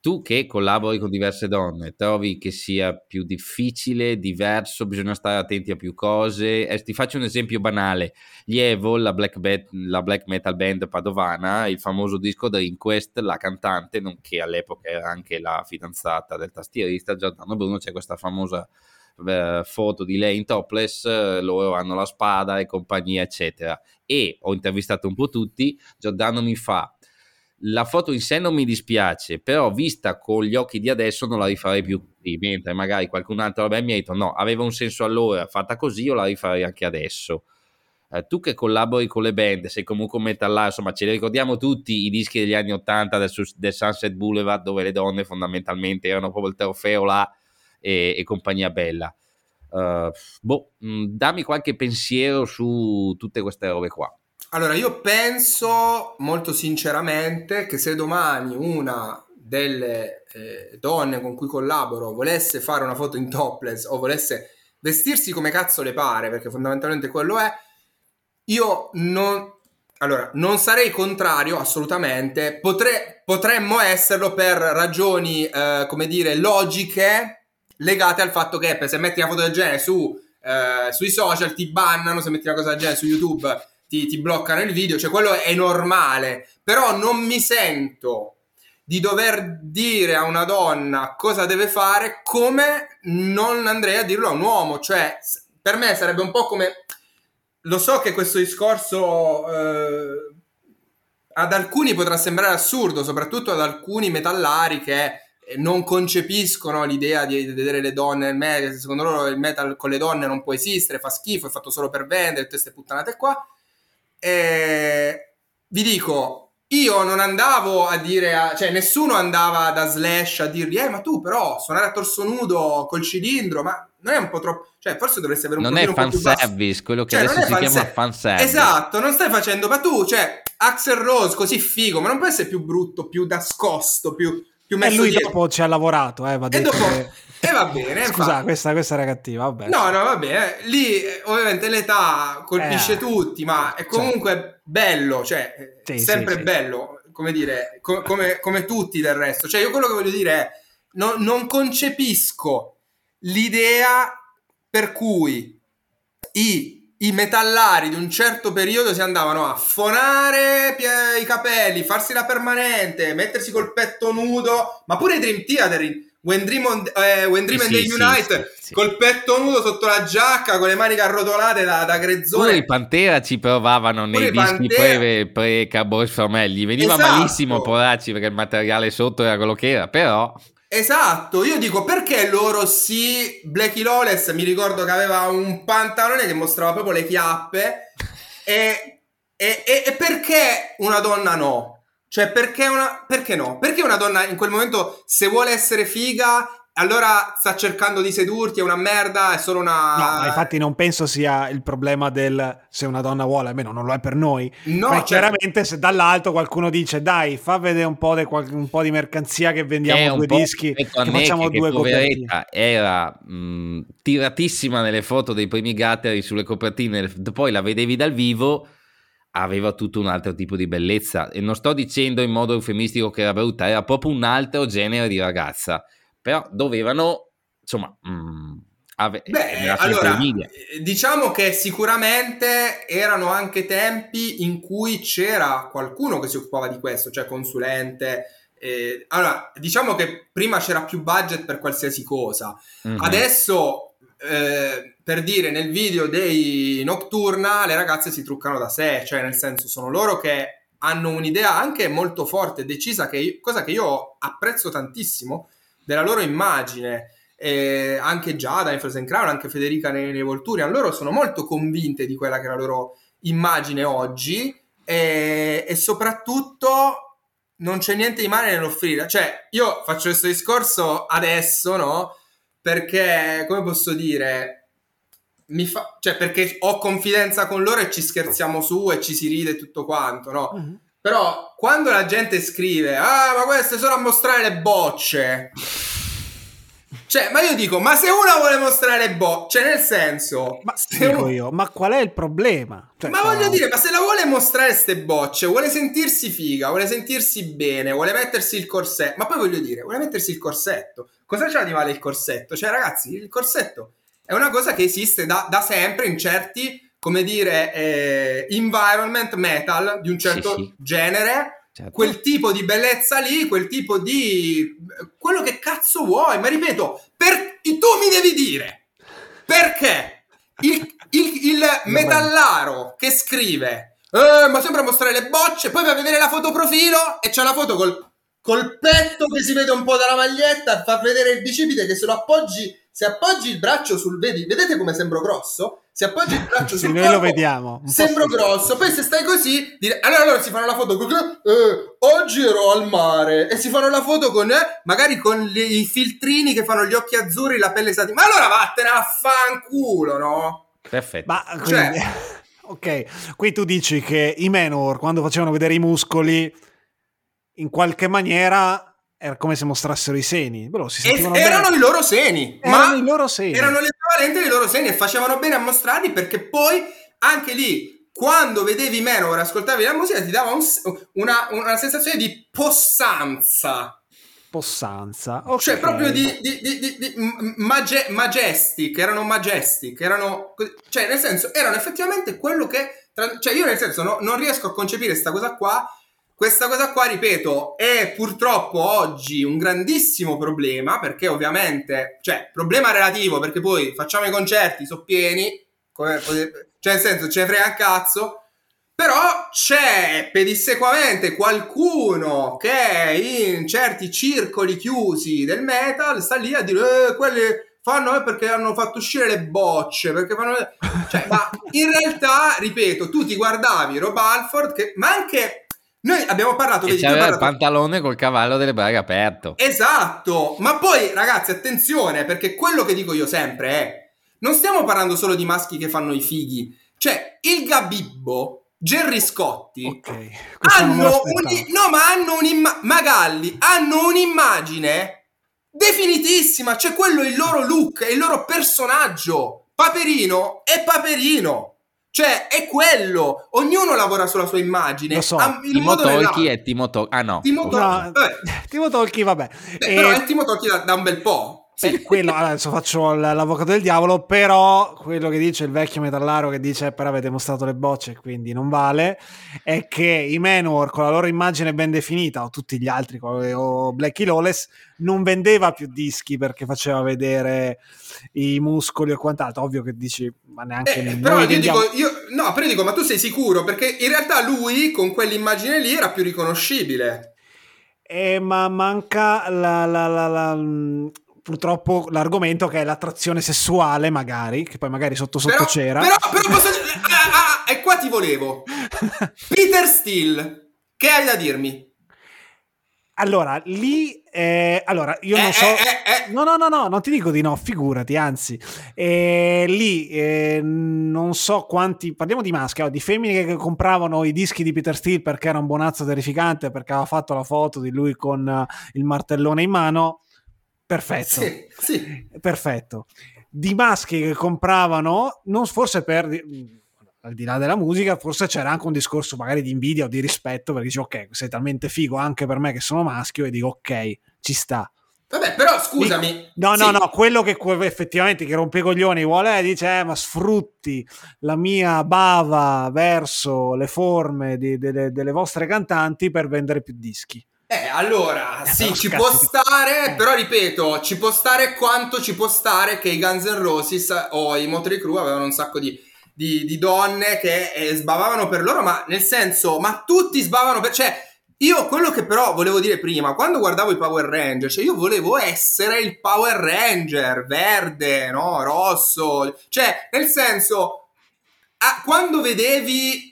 [SPEAKER 1] tu che collabori con diverse donne, trovi che sia più difficile, diverso, bisogna stare attenti a più cose? Eh, ti faccio un esempio banale. Gli Evo, la black, be- la black, metal band padovana, il famoso disco The Inquest, la cantante, nonché all'epoca era anche la fidanzata del tastierista Giordano Bruno, c'è questa famosa eh, foto di lei in topless, eh, loro hanno la spada e compagnia, eccetera. E ho intervistato un po' tutti, Giordano mi fa la foto in sé non mi dispiace, però vista con gli occhi di adesso non la rifarei più così, mentre magari qualcun altro vabbè, mi ha detto no, aveva un senso allora, fatta così io la rifarei anche adesso. Eh, tu che collabori con le band, sei comunque un metallaro, insomma ce li ricordiamo tutti i dischi degli anni 80 del, del Sunset Boulevard dove le donne fondamentalmente erano proprio il trofeo là e, e compagnia bella. Uh, boh, mm, dammi qualche pensiero su tutte queste robe qua.
[SPEAKER 3] Allora, io penso molto sinceramente che se domani una delle eh, donne con cui collaboro volesse fare una foto in topless o volesse vestirsi come cazzo le pare, perché fondamentalmente quello è, io non, allora, non sarei contrario assolutamente, Potre, potremmo esserlo per ragioni, eh, come dire, logiche legate al fatto che se metti una foto del genere su, eh, sui social ti bannano, se metti una cosa del genere su YouTube ti, ti bloccano il video, cioè quello è normale, però non mi sento di dover dire a una donna cosa deve fare come non andrei a dirlo a un uomo, cioè per me sarebbe un po' come lo so che questo discorso eh, ad alcuni potrà sembrare assurdo, soprattutto ad alcuni metallari che non concepiscono l'idea di vedere le donne nel metal, secondo loro il metal con le donne non può esistere, fa schifo, è fatto solo per vendere, tutte queste puttanate qua. Eh, vi dico, io non andavo a dire, a, cioè nessuno andava da Slash a dirgli, eh ma tu però suonare a torso nudo col cilindro, ma non è un po' troppo, cioè forse dovresti avere un
[SPEAKER 1] non
[SPEAKER 3] po'
[SPEAKER 1] fan service, quello che cioè, adesso si chiama fan service.
[SPEAKER 3] Esatto, non stai facendo, ma tu, cioè Axel Rose così figo, ma non può essere più brutto, più nascosto, più, più messo
[SPEAKER 2] E lui
[SPEAKER 3] dietro.
[SPEAKER 2] dopo ci ha lavorato, eh, va detto.
[SPEAKER 3] E dopo... Che... E va bene.
[SPEAKER 2] Scusa, questa, questa, era cattiva. Vabbè.
[SPEAKER 3] No, no, va bene. Lì ovviamente l'età colpisce eh, tutti, ma è comunque cioè. bello, cioè sì, sempre sì, bello, come dire, co- come, come, tutti del resto. Cioè, io quello che voglio dire è: no, non concepisco l'idea per cui i i metallari di un certo periodo si andavano a fonare i capelli, farsi la permanente, mettersi col petto nudo, ma pure i Dream Theater When Dream, on, eh, When Dream sì, and sì, Unite sì, col petto nudo sotto la giacca con le maniche arrotolate da, da grezzone.
[SPEAKER 1] Pure i Pantera ci provavano nei dischi pre, pre Cowboys from Hell gli veniva esatto. malissimo poracci perché il materiale sotto era quello che era però
[SPEAKER 3] Esatto, io dico perché loro sì, Blackie Lawless mi ricordo che aveva un pantalone che mostrava proprio le chiappe e, e, e, e perché una donna no? Cioè, perché, una, perché no? Perché una donna in quel momento, se vuole essere figa, allora sta cercando di sedurti, è una merda, è solo una...
[SPEAKER 2] No, infatti non penso sia il problema del se una donna vuole, almeno non lo è per noi. No, ma cioè... chiaramente se dall'alto qualcuno dice dai, fa vedere un po' di, un po di mercanzia che vendiamo due dischi, che facciamo che due copertine.
[SPEAKER 1] Era mh, tiratissima nelle foto dei primi gatteri sulle copertine, poi la vedevi dal vivo aveva tutto un altro tipo di bellezza e non sto dicendo in modo eufemistico che era brutta, era proprio un altro genere di ragazza, però dovevano, insomma, mh, mm, ave-
[SPEAKER 3] Beh, allora, eh, diciamo che sicuramente erano anche tempi in cui c'era qualcuno che si occupava di questo, cioè consulente. Eh, allora, diciamo che prima c'era più budget per qualsiasi cosa, mm-hmm. adesso eh, per dire nel video dei Nocturna le ragazze si truccano da sé, cioè nel senso sono loro che hanno un'idea anche molto forte e decisa, che io, cosa che io apprezzo tantissimo della loro immagine. Eh, anche Giada in Frozen Crown, anche Federica nei, nei Volturi, loro sono molto convinte di quella che è la loro immagine oggi e, e soprattutto non c'è niente di male nell'offrire. Cioè, io faccio questo discorso adesso, no? Perché, come posso dire, mi fa, cioè perché ho confidenza con loro e ci scherziamo su e ci si ride e tutto quanto, no? Mm-hmm. Però quando la gente scrive, ah, ma queste sono a mostrare le bocce. Cioè, ma io dico, ma se uno vuole mostrare bocce, cioè nel senso...
[SPEAKER 2] Ma
[SPEAKER 3] se
[SPEAKER 2] dico
[SPEAKER 3] uno-
[SPEAKER 2] io, ma qual è il problema? Cioè,
[SPEAKER 3] ma voglio dire, ma se la vuole mostrare ste bocce, vuole sentirsi figa, vuole sentirsi bene, vuole mettersi il corsetto, ma poi voglio dire, vuole mettersi il corsetto. Cosa c'ha di male il corsetto? Cioè, ragazzi, il corsetto è una cosa che esiste da, da sempre in certi, come dire, eh, environment metal di un certo
[SPEAKER 1] Sì, sì.
[SPEAKER 3] genere.
[SPEAKER 1] Certo.
[SPEAKER 3] Quel tipo di bellezza lì, quel tipo di... quello che cazzo vuoi, ma ripeto, per... tu mi devi dire perché il, il- il metallaro che scrive "Eh, ma sembra mostrare le bocce poi va a vedere la foto profilo e c'è la foto col, col petto che si vede un po' dalla maglietta fa vedere il bicipite che se lo appoggi se appoggi il braccio sul vedi vedete come sembro grosso se appoggi il braccio sul
[SPEAKER 2] noi lo vediamo.
[SPEAKER 3] Sembro
[SPEAKER 2] sì.
[SPEAKER 3] grosso poi se stai così dire, allora, allora si fanno la foto con eh, oggi ero al mare e si fanno la foto con eh, magari con i filtrini che fanno gli occhi azzurri la pelle satin ma allora vattene a fanculo no
[SPEAKER 1] Perfetto.
[SPEAKER 2] Ma
[SPEAKER 3] Cioè-
[SPEAKER 2] quindi, ok, qui tu dici che i Manowar quando facevano vedere i muscoli in qualche maniera era come se mostrassero i seni. Però si
[SPEAKER 3] erano
[SPEAKER 2] bene.
[SPEAKER 3] i loro seni,
[SPEAKER 2] Erano
[SPEAKER 3] ma
[SPEAKER 2] i loro seni.
[SPEAKER 3] erano l'equivalente dei loro seni e facevano bene a mostrarli perché poi anche lì quando vedevi Manowar e ascoltavi la musica ti dava un una, una sensazione di possanza
[SPEAKER 2] possanza. Ok.
[SPEAKER 3] cioè proprio di, di, di, di- mage- majestic erano majestic erano cioè nel senso erano effettivamente quello che tra- cioè io nel senso no- non riesco a concepire questa cosa qua questa cosa qua, ripeto, è purtroppo oggi un grandissimo problema perché ovviamente, cioè, problema relativo perché poi facciamo i concerti, sono pieni, come cioè nel senso ce ne frega un cazzo, però c'è pedissequamente qualcuno che in certi circoli chiusi del metal sta lì a dire eh, quelli fanno eh, perché hanno fatto uscire le bocce, perché fanno... Cioè, ma in realtà, ripeto, tu ti guardavi Rob Alford, che... ma anche... Noi abbiamo parlato...
[SPEAKER 1] E
[SPEAKER 3] vedi, hai
[SPEAKER 1] c'aveva il pantalone col cavallo delle braghe aperto.
[SPEAKER 3] Esatto, ma poi ragazzi attenzione perché quello che dico io sempre è non stiamo parlando solo di maschi che fanno i fighi, cioè il Gabibbo, Gerry Scotti
[SPEAKER 2] Ok, questo non me
[SPEAKER 3] hanno un, no ma hanno un'immagine Magalli hanno un'immagine definitissima, cioè quello è il loro look, è il loro personaggio. Paperino è Paperino. Cioè, è quello. Ognuno lavora sulla sua immagine.
[SPEAKER 2] Lo so.
[SPEAKER 3] a- il
[SPEAKER 1] Timo
[SPEAKER 3] nell'altro.
[SPEAKER 1] è Timo Tolchi. Ah no.
[SPEAKER 3] Timo
[SPEAKER 2] No,
[SPEAKER 3] Tolchi. Vabbè.
[SPEAKER 2] Timo Tolchi, vabbè.
[SPEAKER 3] Beh,
[SPEAKER 2] E-
[SPEAKER 3] però è Timo Tolchi da, da un bel po'. Sì.
[SPEAKER 2] Quello, adesso faccio l'avvocato del diavolo, però quello che dice il vecchio metallaro che dice "Eh, però avete mostrato le bocce quindi non vale, è che i Manowar con la loro immagine ben definita o tutti gli altri o Blackie Lawless non vendeva più dischi perché faceva vedere i muscoli e quant'altro, ovvio che dici ma neanche
[SPEAKER 3] Eh, però io
[SPEAKER 2] vendiamo-
[SPEAKER 3] dico, io, no, però io dico, ma tu sei sicuro? Perché in realtà lui con quell'immagine lì era più riconoscibile.
[SPEAKER 2] Eh, ma manca la, la- la- mh, purtroppo l'argomento che è l'attrazione sessuale magari, che poi magari sotto sotto
[SPEAKER 3] Però,
[SPEAKER 2] c'era.
[SPEAKER 3] però, però posso dire, ah, ah, e qua ti volevo. Peter Steele, che hai da dirmi?
[SPEAKER 2] Allora, lì, eh, allora, io
[SPEAKER 3] Eh,
[SPEAKER 2] non so...
[SPEAKER 3] eh, eh, eh.
[SPEAKER 2] No, no, no, no, non ti dico di no, figurati, anzi, Eh, lì eh, non so quanti, parliamo di maschi, oh, di femmine che compravano i dischi di Peter Steele perché era un buonazzo terrificante, perché aveva fatto la foto di lui con eh, il martellone in mano, perfetto,
[SPEAKER 3] Sì, sì.
[SPEAKER 2] perfetto. Di maschi che compravano, non forse per... Al di là della musica, forse c'era anche un discorso magari di invidia o di rispetto, perché dici ok, sei talmente figo anche per me che sono maschio e dico ok, ci sta.
[SPEAKER 3] Vabbè, però scusami.
[SPEAKER 2] No,
[SPEAKER 3] Sì.
[SPEAKER 2] no, no, quello che effettivamente che rompe i coglioni vuole eh, dice eh, ma sfrutti la mia bava verso le forme di- delle, delle vostre cantanti per vendere più dischi.
[SPEAKER 3] Eh, allora,
[SPEAKER 2] Eh,
[SPEAKER 3] sì, ci può stare,
[SPEAKER 2] Eh.
[SPEAKER 3] però ripeto, ci può stare quanto ci può stare che i Guns N' Roses o i Motley Crue avevano un sacco di, di- di donne che eh, sbavavano per loro, ma nel senso, ma tutti sbavano per... Cioè, io quello che però volevo dire prima, quando guardavo i Power Ranger, cioè io volevo essere il Power Ranger verde, no, rosso, cioè nel senso, ah, quando vedevi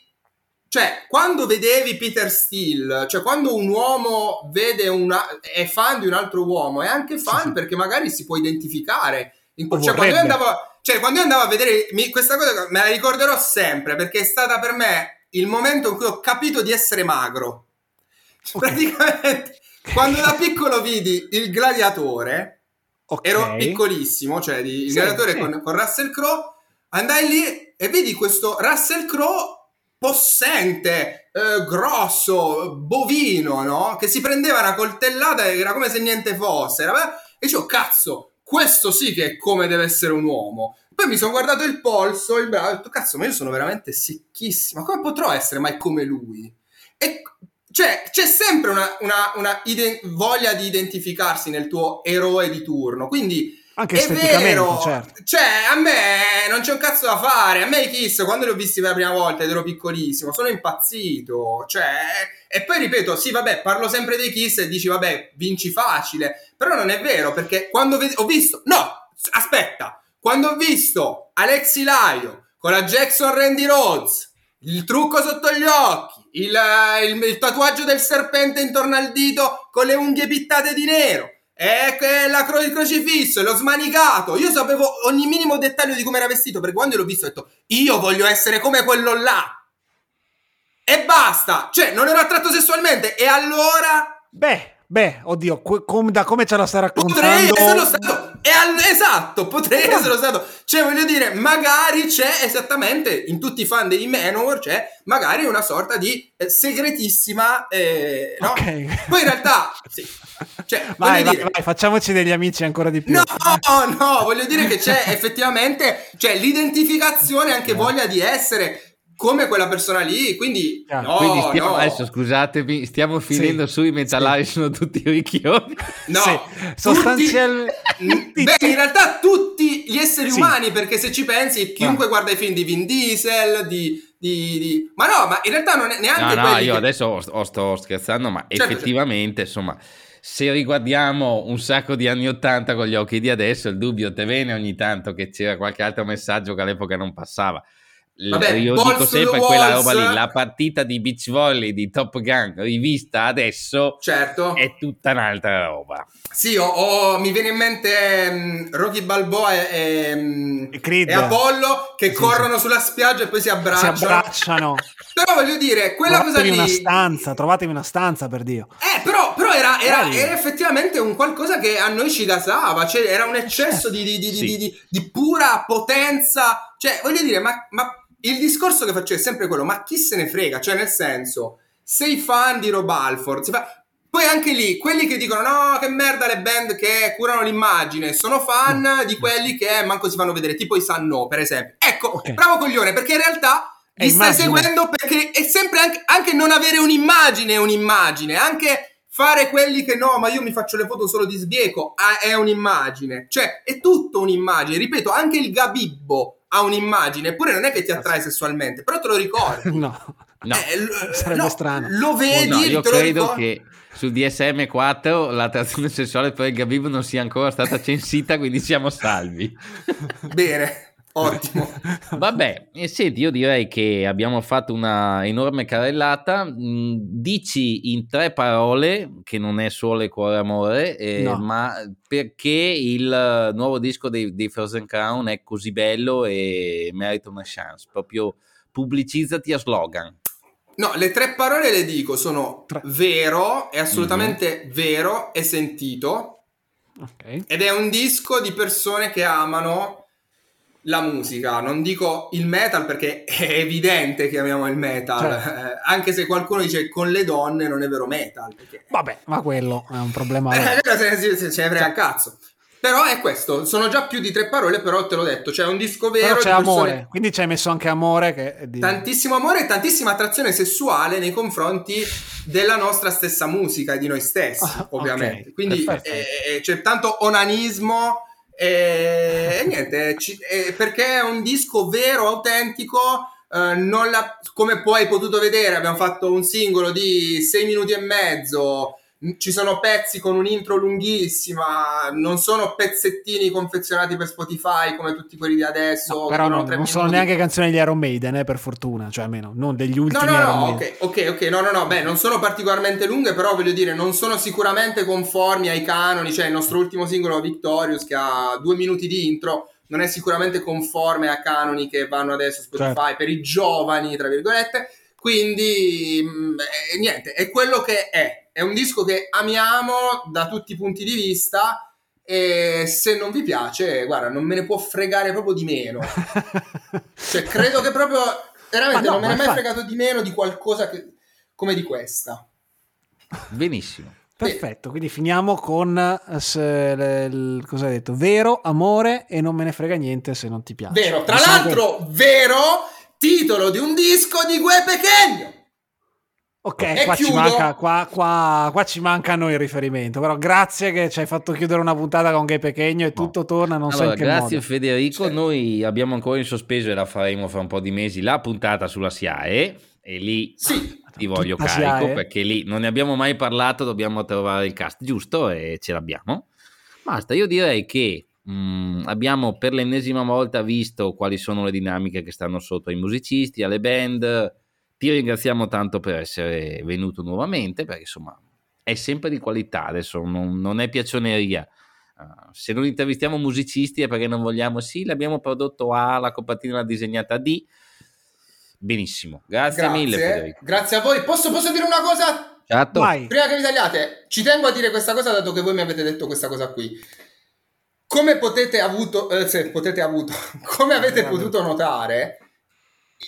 [SPEAKER 3] cioè, quando vedevi Peter Steele, cioè quando un uomo vede una, è fan di un altro uomo, è anche fan
[SPEAKER 2] Sì, sì.
[SPEAKER 3] perché magari si può identificare. In-
[SPEAKER 2] O
[SPEAKER 3] cioè, quando io, andavo, cioè, quando io andavo a vedere mi- questa cosa, me la ricorderò sempre perché è stata per me il momento in cui ho capito di essere magro. Praticamente, quando da piccolo vidi il gladiatore,
[SPEAKER 2] Okay.
[SPEAKER 3] ero piccolissimo, cioè di, il
[SPEAKER 2] Sì,
[SPEAKER 3] gladiatore con, con Russell Crowe, andai lì e vedi questo Russell Crowe possente, eh, grosso, bovino, no? Che si prendeva una coltellata e era come se niente fosse. Era- e dicevo, cazzo, questo sì che è come deve essere un uomo. Poi mi sono guardato il polso, il braccio, ho detto, cazzo, ma io sono veramente secchissimo. Come potrò essere mai come lui? E cioè, c'è sempre una, una- una ide- voglia di identificarsi nel tuo eroe di turno. Quindi
[SPEAKER 2] Anche
[SPEAKER 3] è vero,
[SPEAKER 2] certo.
[SPEAKER 3] cioè a me non c'è un cazzo da fare. A me i Kiss, quando li ho visti per la prima volta ed ero piccolissimo, sono impazzito. Cioè, e poi ripeto, sì, vabbè, parlo sempre dei Kiss e dici, vabbè, vinci facile. Però non è vero, perché quando ho visto, no, aspetta, quando ho visto Alexi Laio con la Jackson Randy Rhodes, il trucco sotto gli occhi, il, il- il tatuaggio del serpente intorno al dito con le unghie pittate di nero. E che la cro- il crocifisso, lo smanicato. Io sapevo ogni minimo dettaglio di come era vestito. Perché quando l'ho visto ho detto: Io voglio essere come quello là. E basta. Cioè, non ero attratto sessualmente. E allora
[SPEAKER 2] Beh, beh, oddio, com- da come ce la
[SPEAKER 3] Potrei
[SPEAKER 2] raccontando...
[SPEAKER 3] esserlo stato. E al- esatto, potrei esserlo stato. Cioè, voglio dire, magari c'è esattamente in tutti i fan dei Manowar c'è magari una sorta di eh, segretissima. eh, no?
[SPEAKER 2] Ok.
[SPEAKER 3] Poi in realtà, sì. Cioè,
[SPEAKER 2] Vai, vai,
[SPEAKER 3] dire,
[SPEAKER 2] vai, facciamoci degli amici ancora di più.
[SPEAKER 3] No, no, voglio dire che c'è effettivamente c'è l'identificazione, anche voglia di essere come quella persona lì. Quindi,
[SPEAKER 2] Chiaro.
[SPEAKER 3] no,
[SPEAKER 1] Quindi stiamo,
[SPEAKER 3] no.
[SPEAKER 1] adesso scusatemi, stiamo finendo
[SPEAKER 2] Sì,
[SPEAKER 1] su i metallari, sono tutti ricchioni.
[SPEAKER 3] No,
[SPEAKER 2] Sì,
[SPEAKER 3] tutti-
[SPEAKER 2] sostanzial- tutti-
[SPEAKER 3] Beh, in realtà tutti gli esseri
[SPEAKER 2] Sì.
[SPEAKER 3] umani, perché se ci pensi, chiunque guarda i film di Vin Diesel, di, di- di- Ma no, ma in realtà non è neanche
[SPEAKER 1] No, no, io
[SPEAKER 3] che-
[SPEAKER 1] adesso o- o sto scherzando, ma
[SPEAKER 3] Certo,
[SPEAKER 1] effettivamente, insomma, se riguardiamo un sacco di anni Ottanta con gli occhi di adesso, il dubbio te viene ogni tanto che c'era qualche altro messaggio che all'epoca non passava.
[SPEAKER 3] Vabbè,
[SPEAKER 1] io dico sempre quella roba lì, la partita di beach volley di Top Gun rivista adesso
[SPEAKER 3] Certo.
[SPEAKER 1] è tutta un'altra roba.
[SPEAKER 3] Sì, ho- ho- mi viene in mente mm, Rocky Balboa e, mm,
[SPEAKER 2] E
[SPEAKER 3] Apollo che
[SPEAKER 2] Sì,
[SPEAKER 3] corrono sulla spiaggia e poi si
[SPEAKER 2] Si
[SPEAKER 3] abbracciano.
[SPEAKER 2] abbracciano.
[SPEAKER 3] Però voglio dire, quella cosa
[SPEAKER 2] Trovatevi
[SPEAKER 3] lì...
[SPEAKER 2] una stanza, trovatevi una stanza per Dio.
[SPEAKER 3] Eh, però, però era, era- era effettivamente un qualcosa che a noi ci gasava, cioè era un eccesso di, di- di-
[SPEAKER 1] Sì.
[SPEAKER 3] di- di- di pura potenza. Cioè, voglio dire, ma, ma il discorso che faccio è sempre quello, ma chi se ne frega? Cioè, nel senso, sei fan di Rob Alford, si fa- poi anche lì, quelli che dicono no, che merda le band che curano l'immagine, sono fan di quelli che manco si fanno vedere, tipo i Sun No, per esempio. Ecco,
[SPEAKER 2] Ok.
[SPEAKER 3] bravo coglione, perché in realtà
[SPEAKER 2] È
[SPEAKER 3] li stai
[SPEAKER 2] immagine.
[SPEAKER 3] seguendo perché è sempre anche, anche non avere un'immagine è un'immagine, anche fare quelli che no, ma io mi faccio le foto solo di sbieco ah, è un'immagine, cioè è tutto un'immagine, ripeto, anche il gabibbo ha un'immagine, eppure non è che ti attrae sessualmente, però te lo ricordi.
[SPEAKER 2] No.
[SPEAKER 1] No,
[SPEAKER 3] Eh, l-
[SPEAKER 2] Sarebbe
[SPEAKER 3] no,
[SPEAKER 2] strano.
[SPEAKER 3] Lo vedi,
[SPEAKER 1] no, io
[SPEAKER 3] te lo
[SPEAKER 1] credo
[SPEAKER 3] ricordi.
[SPEAKER 1] che su DSM4 l'attrazione sessuale per il Gabib non sia ancora stata censita, quindi siamo salvi.
[SPEAKER 3] Bene, ottimo.
[SPEAKER 1] Vabbè, e senti, io direi che abbiamo fatto una enorme carrellata. Mm, Dici in tre parole, che non è solo e cuore amore, eh,
[SPEAKER 2] No.
[SPEAKER 1] ma perché il nuovo disco dei, dei Frozen Crown è così bello e merita una chance. Proprio pubblicizzati a slogan.
[SPEAKER 3] No, le tre parole le dico, sono
[SPEAKER 2] Tre.
[SPEAKER 3] vero, è assolutamente
[SPEAKER 1] Mhm.
[SPEAKER 3] vero e sentito,
[SPEAKER 2] Ok.
[SPEAKER 3] ed è un disco di persone che amano la musica. Non dico il metal perché è evidente che amiamo il metal,
[SPEAKER 2] Certo.
[SPEAKER 3] eh, anche se qualcuno dice con le donne non è vero metal. Perché...
[SPEAKER 2] Vabbè, ma quello è un problema.
[SPEAKER 3] Eh, se, se, se, se ne frega un cazzo. Però è questo, sono già più di tre parole, però te l'ho detto, c'è un disco vero
[SPEAKER 2] Però c'è
[SPEAKER 3] di persone-
[SPEAKER 2] amore, quindi ci hai messo anche amore di...
[SPEAKER 3] tantissimo amore e tantissima attrazione sessuale nei confronti della nostra stessa musica e di noi stessi,
[SPEAKER 2] Ah,
[SPEAKER 3] ovviamente.
[SPEAKER 2] ok,
[SPEAKER 3] Quindi eh, eh, c'è tanto onanismo e, e niente, ci- eh, perché è un disco vero, autentico. eh, non la- come poi hai potuto vedere, abbiamo fatto un singolo di sei minuti e mezzo. Ci sono pezzi con un intro lunghissima, non sono pezzettini confezionati per Spotify come tutti quelli di adesso.
[SPEAKER 2] No, però no, non sono neanche canzoni degli Iron Maiden, eh, per fortuna, cioè almeno non degli
[SPEAKER 3] No,
[SPEAKER 2] ultimi
[SPEAKER 3] no,
[SPEAKER 2] Iron
[SPEAKER 3] no,
[SPEAKER 2] Maiden.
[SPEAKER 3] ok, ok, ok, no, no, no, beh, non sono particolarmente lunghe, però voglio dire, non sono sicuramente conformi ai canoni, cioè il nostro ultimo singolo Victorious che ha due minuti di intro non è sicuramente conforme a canoni che vanno adesso su Spotify
[SPEAKER 2] Certo.
[SPEAKER 3] per i giovani, tra virgolette, quindi mh, eh, niente, è quello che è, è un disco che amiamo da tutti i punti di vista e se non vi piace, guarda, non me ne può fregare proprio di meno. cioè, credo che proprio veramente no, non me ne è mai fa... fregato di meno di qualcosa che, come di questa.
[SPEAKER 1] Benissimo.
[SPEAKER 2] Perfetto, quindi finiamo con eh, se, le, il, cosa hai detto? Vero, amore e non me ne frega niente se non ti piace.
[SPEAKER 3] Vero, tra l'altro, che... vero titolo di un disco di Gue Pechegno.
[SPEAKER 2] Ok, qua ci, manca, qua, qua, qua ci, mancano il riferimento, però grazie che ci hai fatto chiudere una puntata con Gay Pechegno e tutto torna, non allora, so in che
[SPEAKER 1] Grazie
[SPEAKER 2] modo.
[SPEAKER 1] Federico, cioè. noi abbiamo ancora in sospeso e la faremo fra un po' di mesi la puntata sulla SIAE e lì sì, ti voglio carico SIAE. perché lì non ne abbiamo mai parlato, dobbiamo trovare il cast giusto e ce l'abbiamo. Basta, io direi che mh, mm, abbiamo per l'ennesima volta visto quali sono le dinamiche che stanno sotto ai musicisti, alle band ti ringraziamo tanto per essere venuto nuovamente, perché insomma è sempre di qualità, adesso non, non è piacioneria. Uh, se non intervistiamo musicisti è perché non vogliamo, sì, l'abbiamo prodotto A, la copertina l'ha disegnata D. Benissimo, grazie, grazie. mille Federico.
[SPEAKER 3] Grazie a voi. Posso, posso dire una cosa?
[SPEAKER 1] Certo.
[SPEAKER 3] Prima che vi tagliate, ci tengo a dire questa cosa dato che voi mi avete detto questa cosa qui. Come potete avuto, eh, se potete avuto, come avete potuto notare,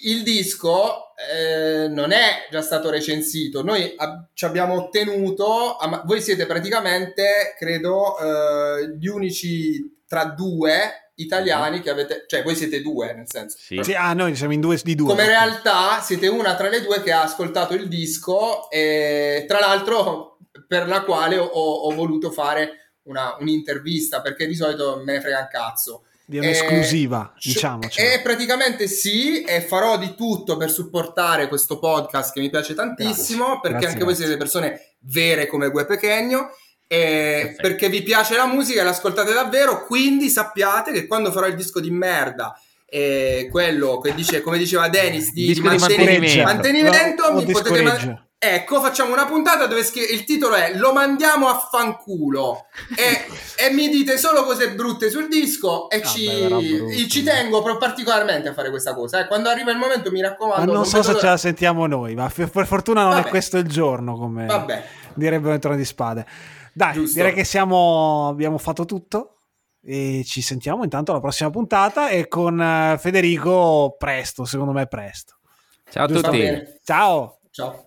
[SPEAKER 3] il disco eh, non è già stato recensito, noi ab- ci abbiamo ottenuto, am- voi siete praticamente, credo, eh, gli unici tra due italiani mhm. che avete, cioè voi siete due nel senso.
[SPEAKER 2] Sì. sì ah, noi siamo in due di due.
[SPEAKER 3] Come realtà siete una tra le due che ha ascoltato il disco e tra l'altro per la quale ho, ho voluto fare una, un'intervista perché di solito me ne frega un cazzo
[SPEAKER 2] di un'esclusiva, eh, diciamo.
[SPEAKER 3] Eh, praticamente sì, e farò di tutto per supportare questo podcast che mi piace tantissimo, grazie, perché grazie, anche grazie. voi siete persone vere come Gue Pechegno, e perché vi piace la musica e l'ascoltate davvero, quindi sappiate che quando farò il disco di merda e quello che dice, come diceva Dennis, di,
[SPEAKER 1] di mantenimento,
[SPEAKER 3] mantenimento no, mi potete Ecco, facciamo una puntata dove scri- il titolo è Lo mandiamo a fanculo e, e mi dite solo cose brutte sul disco e ah, ci, beh, ci, tengo particolarmente a fare questa cosa. Eh. Quando arriva il momento mi raccomando.
[SPEAKER 2] Ma non, so se ce la sentiamo noi, ma per fortuna non Vabbè. è questo il giorno, come
[SPEAKER 3] Vabbè.
[SPEAKER 2] direbbero in trono di spade. Dai, Giusto. direi che siamo, abbiamo fatto tutto e ci sentiamo intanto alla prossima puntata e con eh, Federico presto, secondo me presto.
[SPEAKER 1] Ciao a tutti.
[SPEAKER 2] Ciao.
[SPEAKER 3] Ciao.